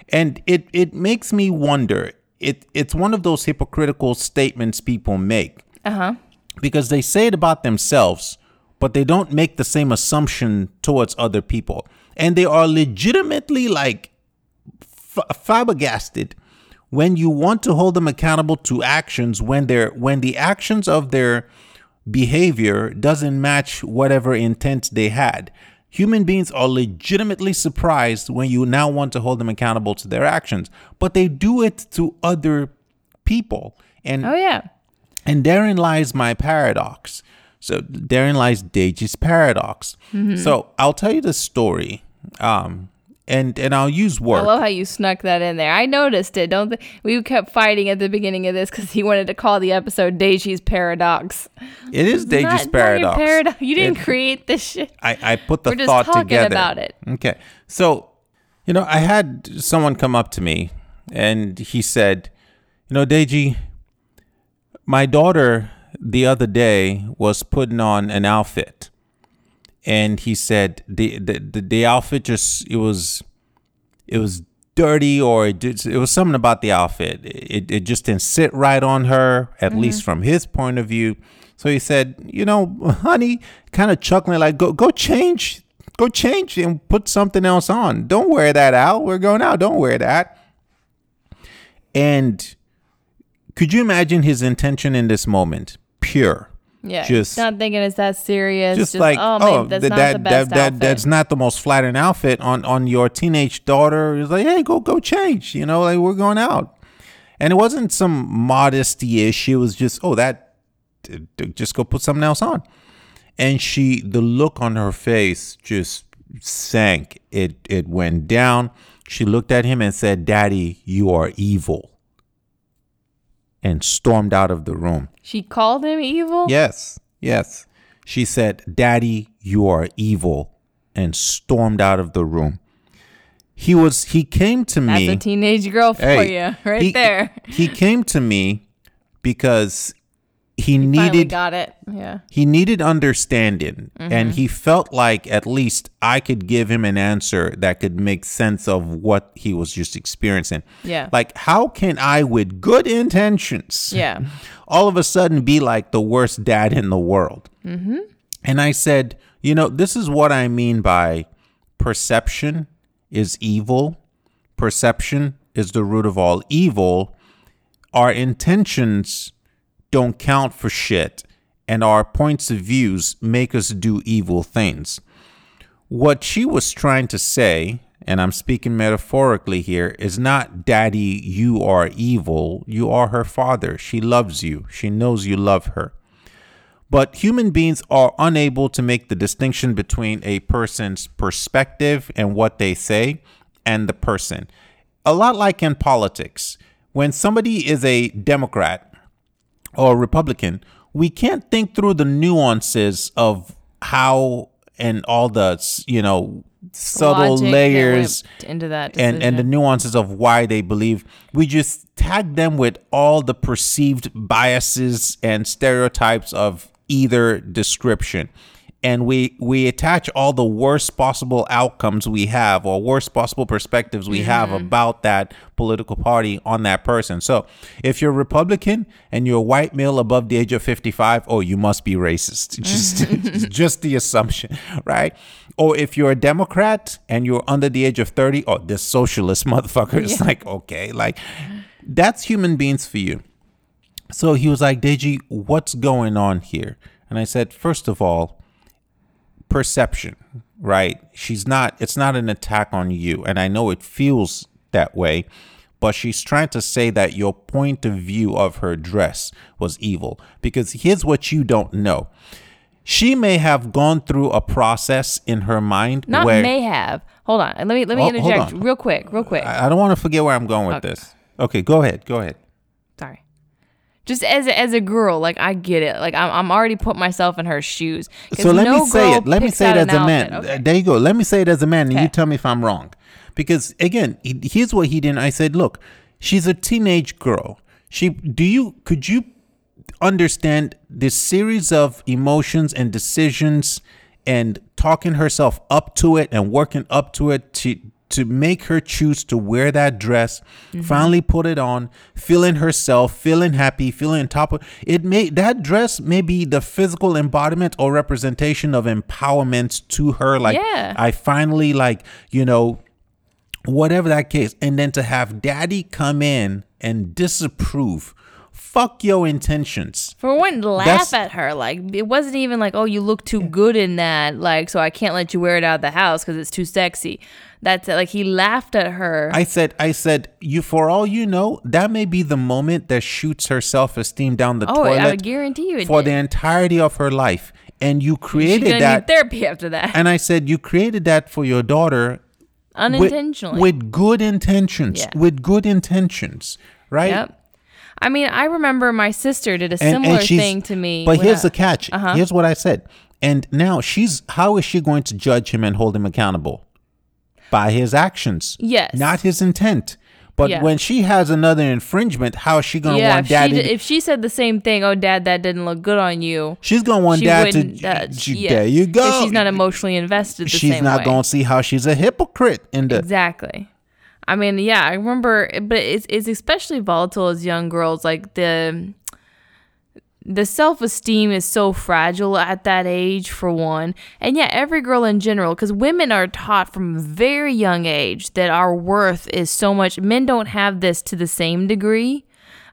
and it it makes me wonder. It it's one of those hypocritical statements people make Uh huh. because they say it about themselves, but they don't make the same assumption towards other people. And they are legitimately like f- flabbergasted when you want to hold them accountable to actions when they're when the actions of their behavior doesn't match whatever intent they had. Human beings are legitimately surprised when you now want to hold them accountable to their actions, but they do it to other people. And Oh yeah. and therein lies my paradox. So therein lies Deji's paradox. So I'll tell you the story. Um, and and I'll use word. I love how you snuck that in there. I noticed it. Don't th- we kept fighting at the beginning of this because he wanted to call the episode "Daisy's Paradox." it is Deji's paradox. paradox. You didn't It- create this shit. I, I put the We're just thought talking together. about it. Okay. So, you know, I had someone come up to me and he said, you know, Deji, my daughter the other day was putting on an outfit. And he said the the, the, the outfit just it was it was dirty or it, did, it was something about the outfit. It, it just didn't sit right on her, at mm-hmm. least from his point of view. So he said, you know, honey, kind of chuckling like, go go change, go change and put something else on. Don't wear that out. We're going out. Don't wear that. And could you imagine his intention in this moment? Pure. Yeah, Just- not thinking it's that serious. Just, Just, like, oh, oh, that's that, not that, the best that, that, that's not the most flattering outfit on, on your teenage daughter. It's like, hey, go, go change. You know, like we're going out. And it wasn't some modesty issue. It was just, oh, that, just go put something else on. And she, the look on her face just sank. It, it went down. She looked at him and said, Daddy, you are evil. And stormed out of the room. She called him evil. Yes, yes. She said, Daddy, you are evil, and stormed out of the room. He was, he came to that's me. a teenage girl for Hey, you, right he- there. He came to me because he Finally needed got it. Yeah. he needed understanding Mm-hmm. and he felt like at least I could give him an answer that could make sense of what he was just experiencing. Yeah. Like how can I with good intentions Yeah. all of a sudden be like the worst dad in the world? Mm-hmm. And I said, you know, this is what I mean by perception is evil. Perception is the root of all evil. Our intentions don't count for shit, and our points of views make us do evil things. What she was trying to say, and I'm speaking metaphorically here, is not, Daddy, you are evil. You are her father. She loves you. She knows you love her. But human beings are unable to make the distinction between a person's perspective and what they say and the person. A lot like in politics, when somebody is a Democrat or Republican, we can't think through the nuances of how and all the, you know, subtle Logic layers into that and and the nuances of why they believe. We just tag them with all the perceived biases and stereotypes of either description and we we attach all the worst possible outcomes we have or worst possible perspectives we have about that political party on that person. So if you're republican and you're a white male above the age of 55 oh you must be racist. Just just the assumption right? Or if you're a democrat and you're under the age of 30 oh this socialist motherfucker is like okay like that's human beings for you. So he was like, Deji, what's going on here? And I said, first of all, perception, right? She's not, it's not an attack on you. And I know it feels that way, but she's trying to say that your point of view of her dress was evil. Because here's what you don't know. She may have gone through a process in her mind Not where may have. Hold on. Let me let me Oh, interject real quick, real quick. I I don't want to forget where I'm going with Okay. this. Okay, go ahead. Go ahead. Sorry. Just as a, as a girl, like I get it. Like I'm I'm already put myself in her shoes. So let no me say it. Let me say it as a man. Okay. There you go. Let me say it as a man, and you tell me if I'm wrong. Because again, he- here's what he didn't. I said, look, she's a teenage girl. She do you could you understand this series of emotions and decisions and talking herself up to it and working up to it to to make her choose to wear that dress, mm-hmm. finally put it on, feeling herself, feeling happy, feeling top of it may that dress may be the physical embodiment or representation of empowerment to her. Like Yeah. I finally like, you know, whatever that case. And then to have daddy come in and disapprove. Fuck your intentions. For one, laugh That's- at her. Like it wasn't even like, oh, you look too good in that. Like so, I can't let you wear it out of the house because it's too sexy. That's it. Like he laughed at her. I said, I said, you for all you know, that may be the moment that shoots her self esteem down the oh, toilet I would guarantee you it for did. the entirety of her life. And you created that therapy after that. and I said, you created that for your daughter unintentionally. with, with good intentions. Yeah. With good intentions, right? Yep. I mean, I remember my sister did a similar she's- thing to me. But here's the catch. Uh-huh. Here's what I said. And now she's how is she going to judge him and hold him accountable? By his actions. Yes. Not his intent. But Yeah. when she has another infringement, how is she gonna yeah, want if dad she, to if she said the same thing, oh, dad, that didn't look good on you. She's gonna want she dad to uh, she- yeah, there you go. She's not emotionally invested. The She's not way. gonna see how she's a hypocrite in the Exactly. I mean, yeah, I remember, but it's it's especially volatile as young girls. Like the the self esteem is so fragile at that age, for one, and yeah, every girl in general, because women are taught from a very young age that our worth is so much. Men don't have this to the same degree.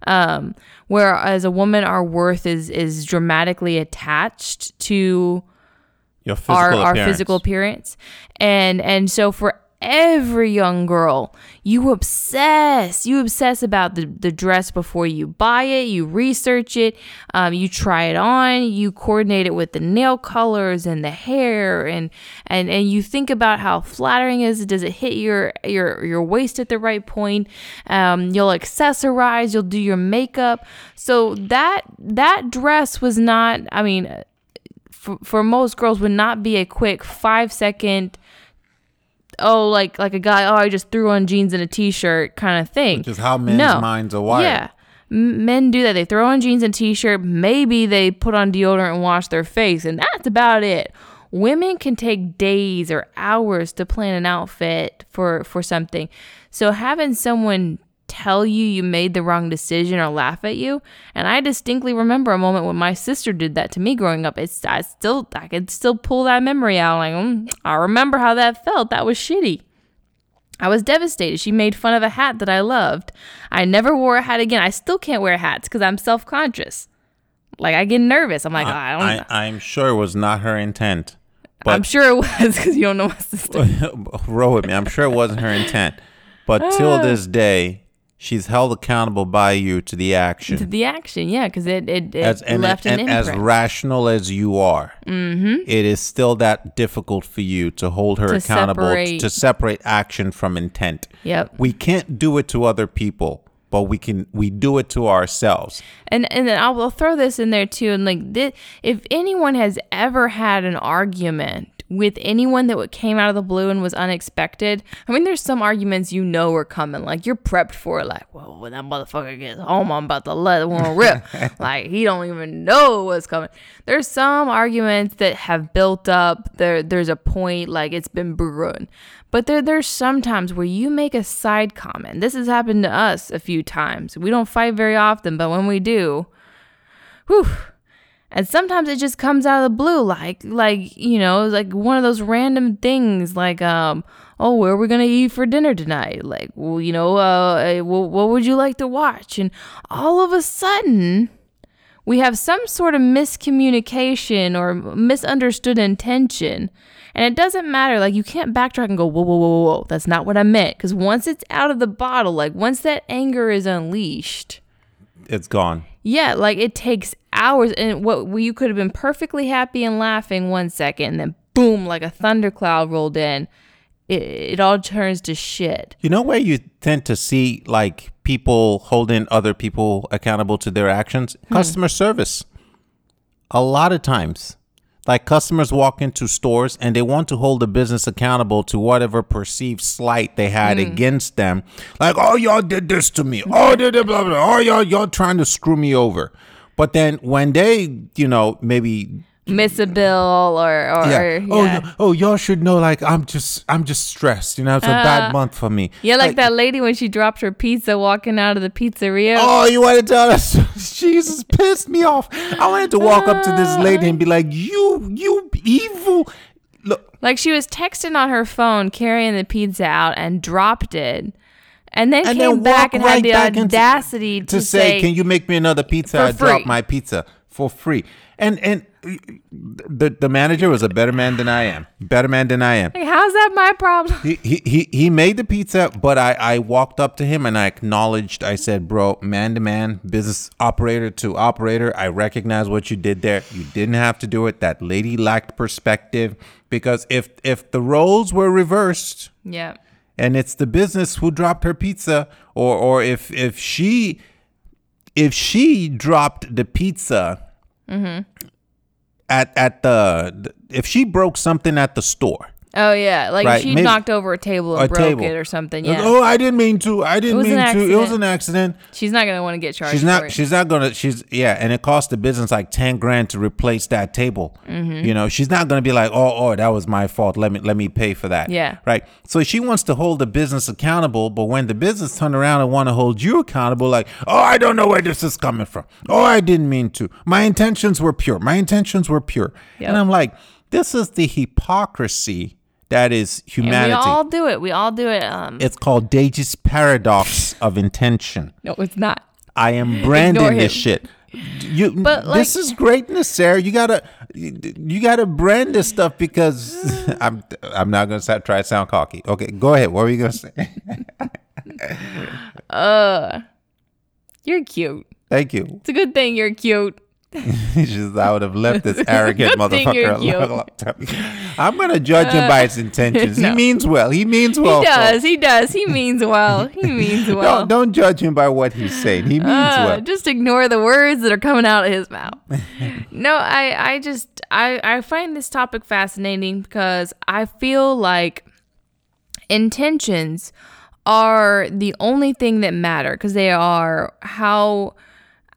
Um, where as a woman, our worth is is dramatically attached to your physical our, our physical appearance and and so for every young girl. You obsess. You obsess about the, the dress before you buy it. You research it. Um, you try it on. You coordinate it with the nail colors and the hair and and and you think about how flattering is. Does it hit your your your waist at the right point? Um, you'll accessorize. You'll do your makeup. So that that dress was not i mean for, for most girls would not be a quick five second oh like like a guy oh i just threw on jeans and a t-shirt kind of thing. Which is how men's No. minds are wired. yeah. Men do that. They throw on jeans and t-shirt. Maybe they put on deodorant and wash their face and that's about it. Women can take days or hours to plan an outfit for for something. So having someone tell you you made the wrong decision or laugh at you and i distinctly remember a moment when my sister did that to me growing up it's i still i could still pull that memory out like mm, i remember how that felt that was shitty I was devastated. She made fun of a hat that I loved. I never wore a hat again. I still can't wear hats because I'm self conscious. Like I get nervous. I'm like, oh, I don't. I, I'm sure it was not her intent. But I'm sure it was because you don't know my sister. roll with me. I'm sure it wasn't her intent. But till Ah. this day, she's held accountable by you to the action. to the action, yeah, because it it, it as and, left and an as imprint. rational as you are, mm-hmm. it is still that difficult for you to hold her To accountable separate- to separate action from intent. Yep. We can't do it to other people, but we can we do it to ourselves. And and then I'll, I'll throw this in there too. And like, this, if anyone has ever had an argument with anyone that what came out of the blue and was unexpected, I mean, there's some arguments you know are coming. Like you're prepped for it. Like, well, when that motherfucker gets home, I'm about to let one rip. like he don't even know what's coming. There's some arguments that have built up. There, there's a point like it's been brewing. But there, there's sometimes where you make a side comment. This has happened to us a few times. We don't fight very often, but when we do, whew. And sometimes it just comes out of the blue, like, like you know, like one of those random things, like, um, oh, where are we gonna eat for dinner tonight? Like, well, you know, uh, eh, what would you like to watch? And all of a sudden, we have some sort of miscommunication or misunderstood intention. And it doesn't matter. Like, you can't backtrack and go, whoa, whoa, whoa, whoa, whoa. That's not what I meant. Because once it's out of the bottle, like, once that anger is unleashed, It's gone. yeah, like it takes hours. And what you could have been perfectly happy and laughing one second, and then boom, like a thundercloud rolled in. It, it all turns to shit. You know where you tend to see like people holding other people accountable to their actions? Hmm. Customer service. A lot of times, like customers walk into stores and they want to hold the business accountable to whatever perceived slight they had Hmm. against them. Like, oh, y'all did this to me. Oh, did blah, blah, blah. Oh, y'all, y'all trying to screw me over. But then when they, you know, maybe Miss a bill or, or yeah. or, Oh, yeah. oh, y'all should know. Like, I'm just, I'm just stressed. You know, it's a bad uh, month for me. Yeah, like, that lady when she dropped her pizza walking out of the pizzeria. Oh, you want to tell us? Jesus pissed me off. I wanted to walk up to this lady and be like, "You, you evil." Look, Like she was texting on her phone, carrying the pizza out, and dropped it. And then and came then back and right had the into- audacity to, to say, "Can you make me another pizza? I dropped my pizza for free." And and the the manager was a better man than I am. Better man than I am. Like, how's that my problem? He, he, he, he made the pizza, but I, I walked up to him and I acknowledged, I said, bro, man to man, business operator to operator, I recognize what you did there. You didn't have to do it. That lady lacked perspective because if if the roles were reversed, Yeah. And it's the business who dropped her pizza or or if if she if she dropped the pizza mm-hmm. at at the if she broke something at the store Oh yeah, like Right, she maybe- knocked over a table and a broke table. it or something. Like, Yeah, oh i didn't mean to i didn't mean to it was an accident she's not gonna want to get charged. she's for not it. she's not gonna she's yeah and it cost the business like 10 grand to replace that table Mm-hmm. you know she's not gonna be like oh oh that was my fault let me let me pay for that Yeah. right so she wants to hold the business accountable but when the business turn around and want to hold you accountable like oh i don't know where this is coming from oh i didn't mean to my intentions were pure my intentions were pure Yep. and i'm like this is the hypocrisy that is And humanity we all do it. We all do it. Um, it's called Deji's paradox of intention no, it's not. I am branding this shit. You, But, this is greatness, Sarah. You gotta, you gotta brand this stuff because I'm, I'm not gonna sa- try to sound cocky. Okay, go ahead. What were you gonna say? Uh, you're cute. Thank you. It's a good thing you're cute. Just I would have left this arrogant Good thing you're motherfucker alone. a long time. I'm gonna judge him by his intentions. no. He means well. He means well. he does. folks. He does. He means well. He means well. Don't don't judge him by what he's saying. He means Uh, well. Just ignore the words that are coming out of his mouth. no, I, I just, I, I find this topic fascinating because I feel like intentions are the only thing that matter because they are how,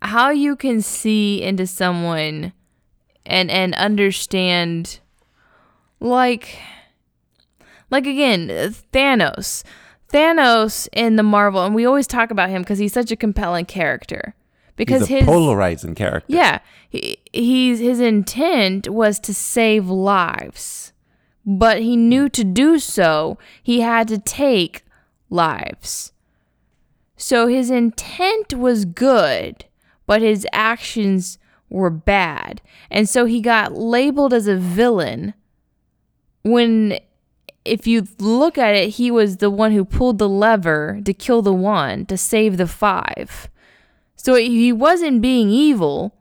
how you can see into someone and and understand, like, like again, Thanos. Thanos in the Marvel, and we always talk about him because he's such a compelling character. Because He's a his polarizing character. yeah, he, he's his intent was to save lives, but he knew to do so he had to take lives. So his intent was good, but his actions were bad, and so he got labeled as a villain. When, if you look at it, he was the one who pulled the lever to kill the one to save the five. So he wasn't being evil.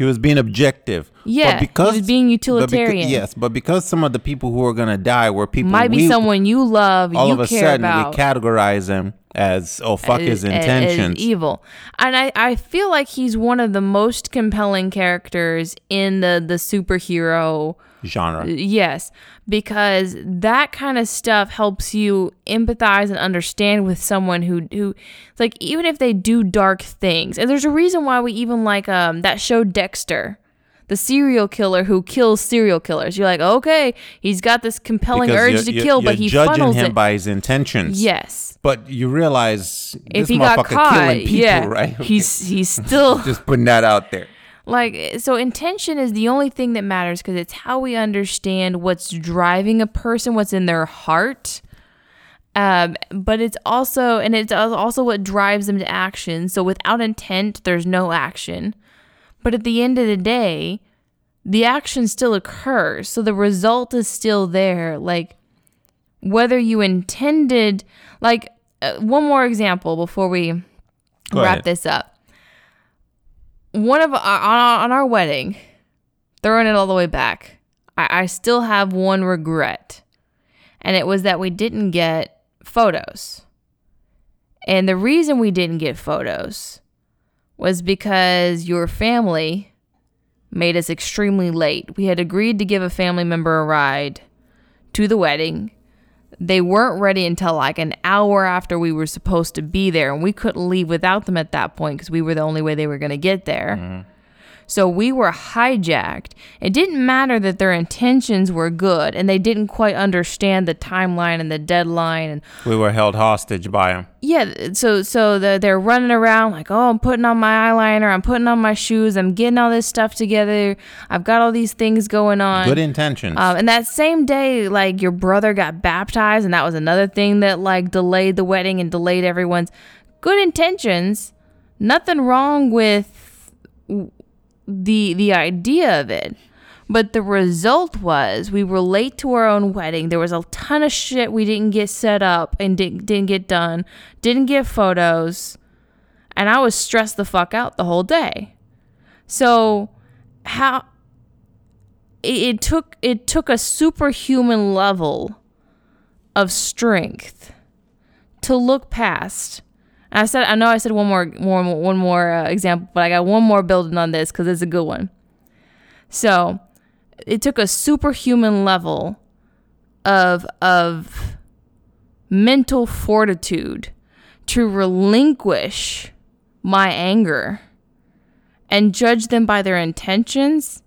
He was being objective. Yeah, but because, he was being but becau- utilitarian. yes, but because some of the people who are gonna die were people Might be we, someone you love, all you of a sudden about. we categorize him as oh fuck his as- as intentions. evil. And I, I feel like he's one of the most compelling characters in the, the superhero genre. Yes, because that kind of stuff helps you empathize and understand with someone who who like even if they do dark things. And there's a reason why we even like um that show Dexter. The serial killer who kills serial killers. You're like, okay, he's got this compelling Because urge you're- to you're- kill, but you're he judging funnels him it. by his intentions. yes. But you realize If this he got caught, killing people, yeah, right? he's he's still just putting that out there. Like so intention is the only thing that matters because it's how we understand what's driving a person what's in their heart um, but it's also and it's also what drives them to action. So without intent there's no action. But at the end of the day the action still occurs. So the result is still there. Like whether you intended like uh, one more example before we Go wrap ahead. this up one of uh, our, on, on our wedding, throwing it all the way back, I, I still have one regret, and it was that we didn't get photos. And the reason we didn't get photos was because your family made us extremely late. We had agreed to give a family member a ride to the wedding. They weren't ready until like an hour after we were supposed to be there, and we couldn't leave without them at that point because we were the only way they were going to get there. Mm-hmm. So we were hijacked. It didn't matter that their intentions were good and they didn't quite understand the timeline and the deadline and We were held hostage by them. yeah, so so the, they're running around like, oh, I'm putting on my eyeliner, I'm putting on my shoes, I'm getting all this stuff together, I've got all these things going on. Good intentions. Um, and that same day, like your brother got baptized, and that was another thing that like delayed the wedding and delayed everyone's good intentions. Nothing wrong with the the idea of it, but the result was we were late to our own wedding. There was a ton of shit we didn't get set up and didn't didn't get done, didn't get photos, and I was stressed the fuck out the whole day. So how it, it took it took a superhuman level of strength to look past. I said, I know I said one more, more one more uh, example, but I got one more building on this because it's a good one. So, it took a superhuman level of of mental fortitude to relinquish my anger and judge them by their intentions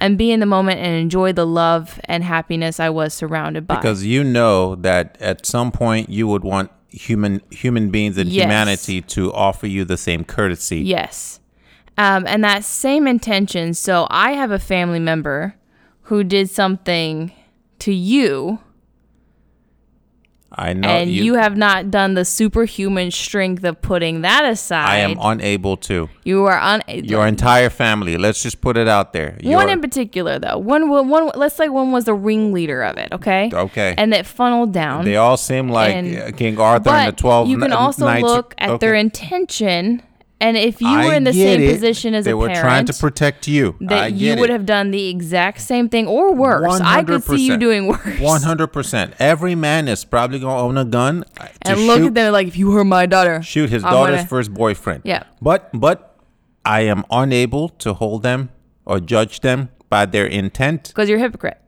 and be in the moment and enjoy the love and happiness I was surrounded by. Because you know that at some point you would want human human beings and Yes. humanity to offer you the same courtesy. Yes. Um, and that same intention. So I have a family member who did something to you, I know and you, have not done the superhuman strength of putting that aside. I am unable to. You are un. Your entire family. Let's just put it out there. one in particular, though. One, one, one. Let's say one was the ringleader of it. Okay. Okay. And that funneled down. they all seem like and- King Arthur and the twelve. you can also knights. look at their intention, and if you I were in the same it. position as they a parent, they were trying to protect you. I that you would it. have done the exact same thing or worse. I could see you doing worse. One hundred percent. Every man is probably gonna own a gun and look shoot, at them like, if you were my daughter, shoot his I'm daughter's gonna- first boyfriend. Yeah. But but I am unable to hold them or judge them by their intent. because you're a hypocrite.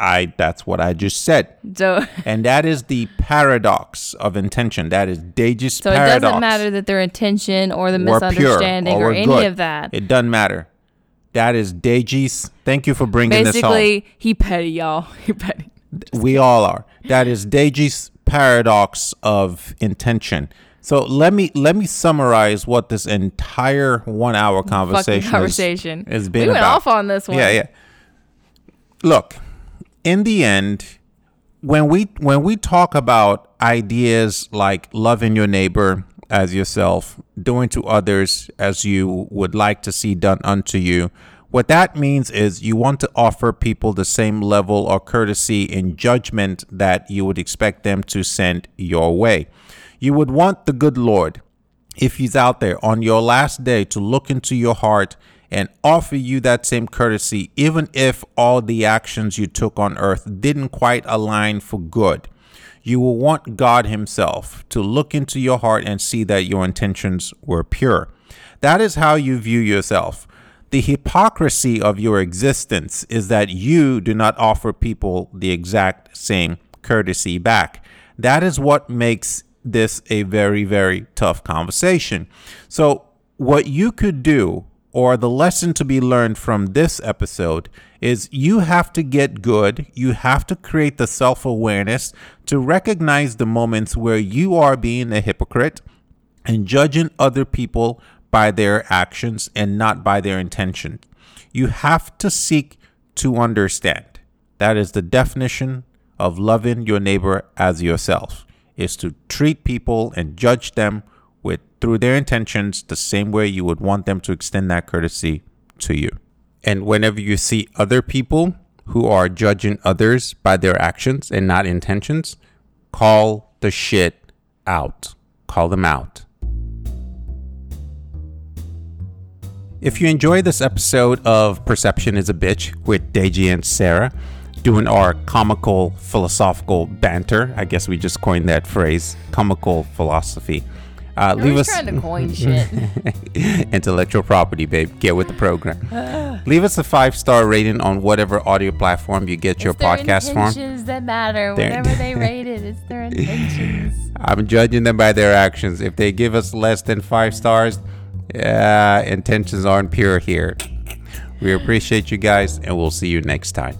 I that's what I just said. So, And that is the paradox of intention. That is Deji's paradox. so it doesn't matter that their intention or the misunderstanding or, we're any good. of that. It doesn't matter. That is Deji's. Thank you for bringing this home. Basically, he petty, y'all. He petty. We all are. That is Deji's paradox of intention. So let me let me summarize what this entire one hour conversation, Fucking is- conversation. has been we went about. off on this one. Yeah, yeah. Look, in the end, when we when we talk about ideas like loving your neighbor as yourself, doing to others as you would like to see done unto you, what that means is you want to offer people the same level of courtesy in judgment that you would expect them to send your way. You would want the good Lord if he's out there on your last day to look into your heart and offer you that same courtesy, even if all the actions you took on earth didn't quite align for good. You will want God Himself to look into your heart and see that your intentions were pure. That is how you view yourself. The hypocrisy of your existence is that you do not offer people the exact same courtesy back. That is what makes this a very, very tough conversation. So, what you could do, or the lesson to be learned from this episode, is you have to get good. You have to create the self awareness to recognize the moments where you are being a hypocrite and judging other people by their actions and not by their intention. You have to seek to understand. That is the definition of loving your neighbor as yourself is to treat people and judge them with through their intentions the same way you would want them to extend that courtesy to you. And whenever you see other people who are judging others by their actions and not intentions, call the shit out. Call them out. If you enjoyed this episode of Perception is a Bitch with Deji and Sarah, doing our comical philosophical banter, I guess we just coined that phrase, comical philosophy. Uh, leave us trying to coin shit. intellectual property, babe. Get with the program. Leave us a five star rating on whatever audio platform you get your It's their podcast from. intentions that matter. Their- Whatever they rate it, it's their intentions. I'm judging them by their actions. If they give us less than five stars, uh, intentions aren't pure here. We appreciate you guys, and we'll see you next time.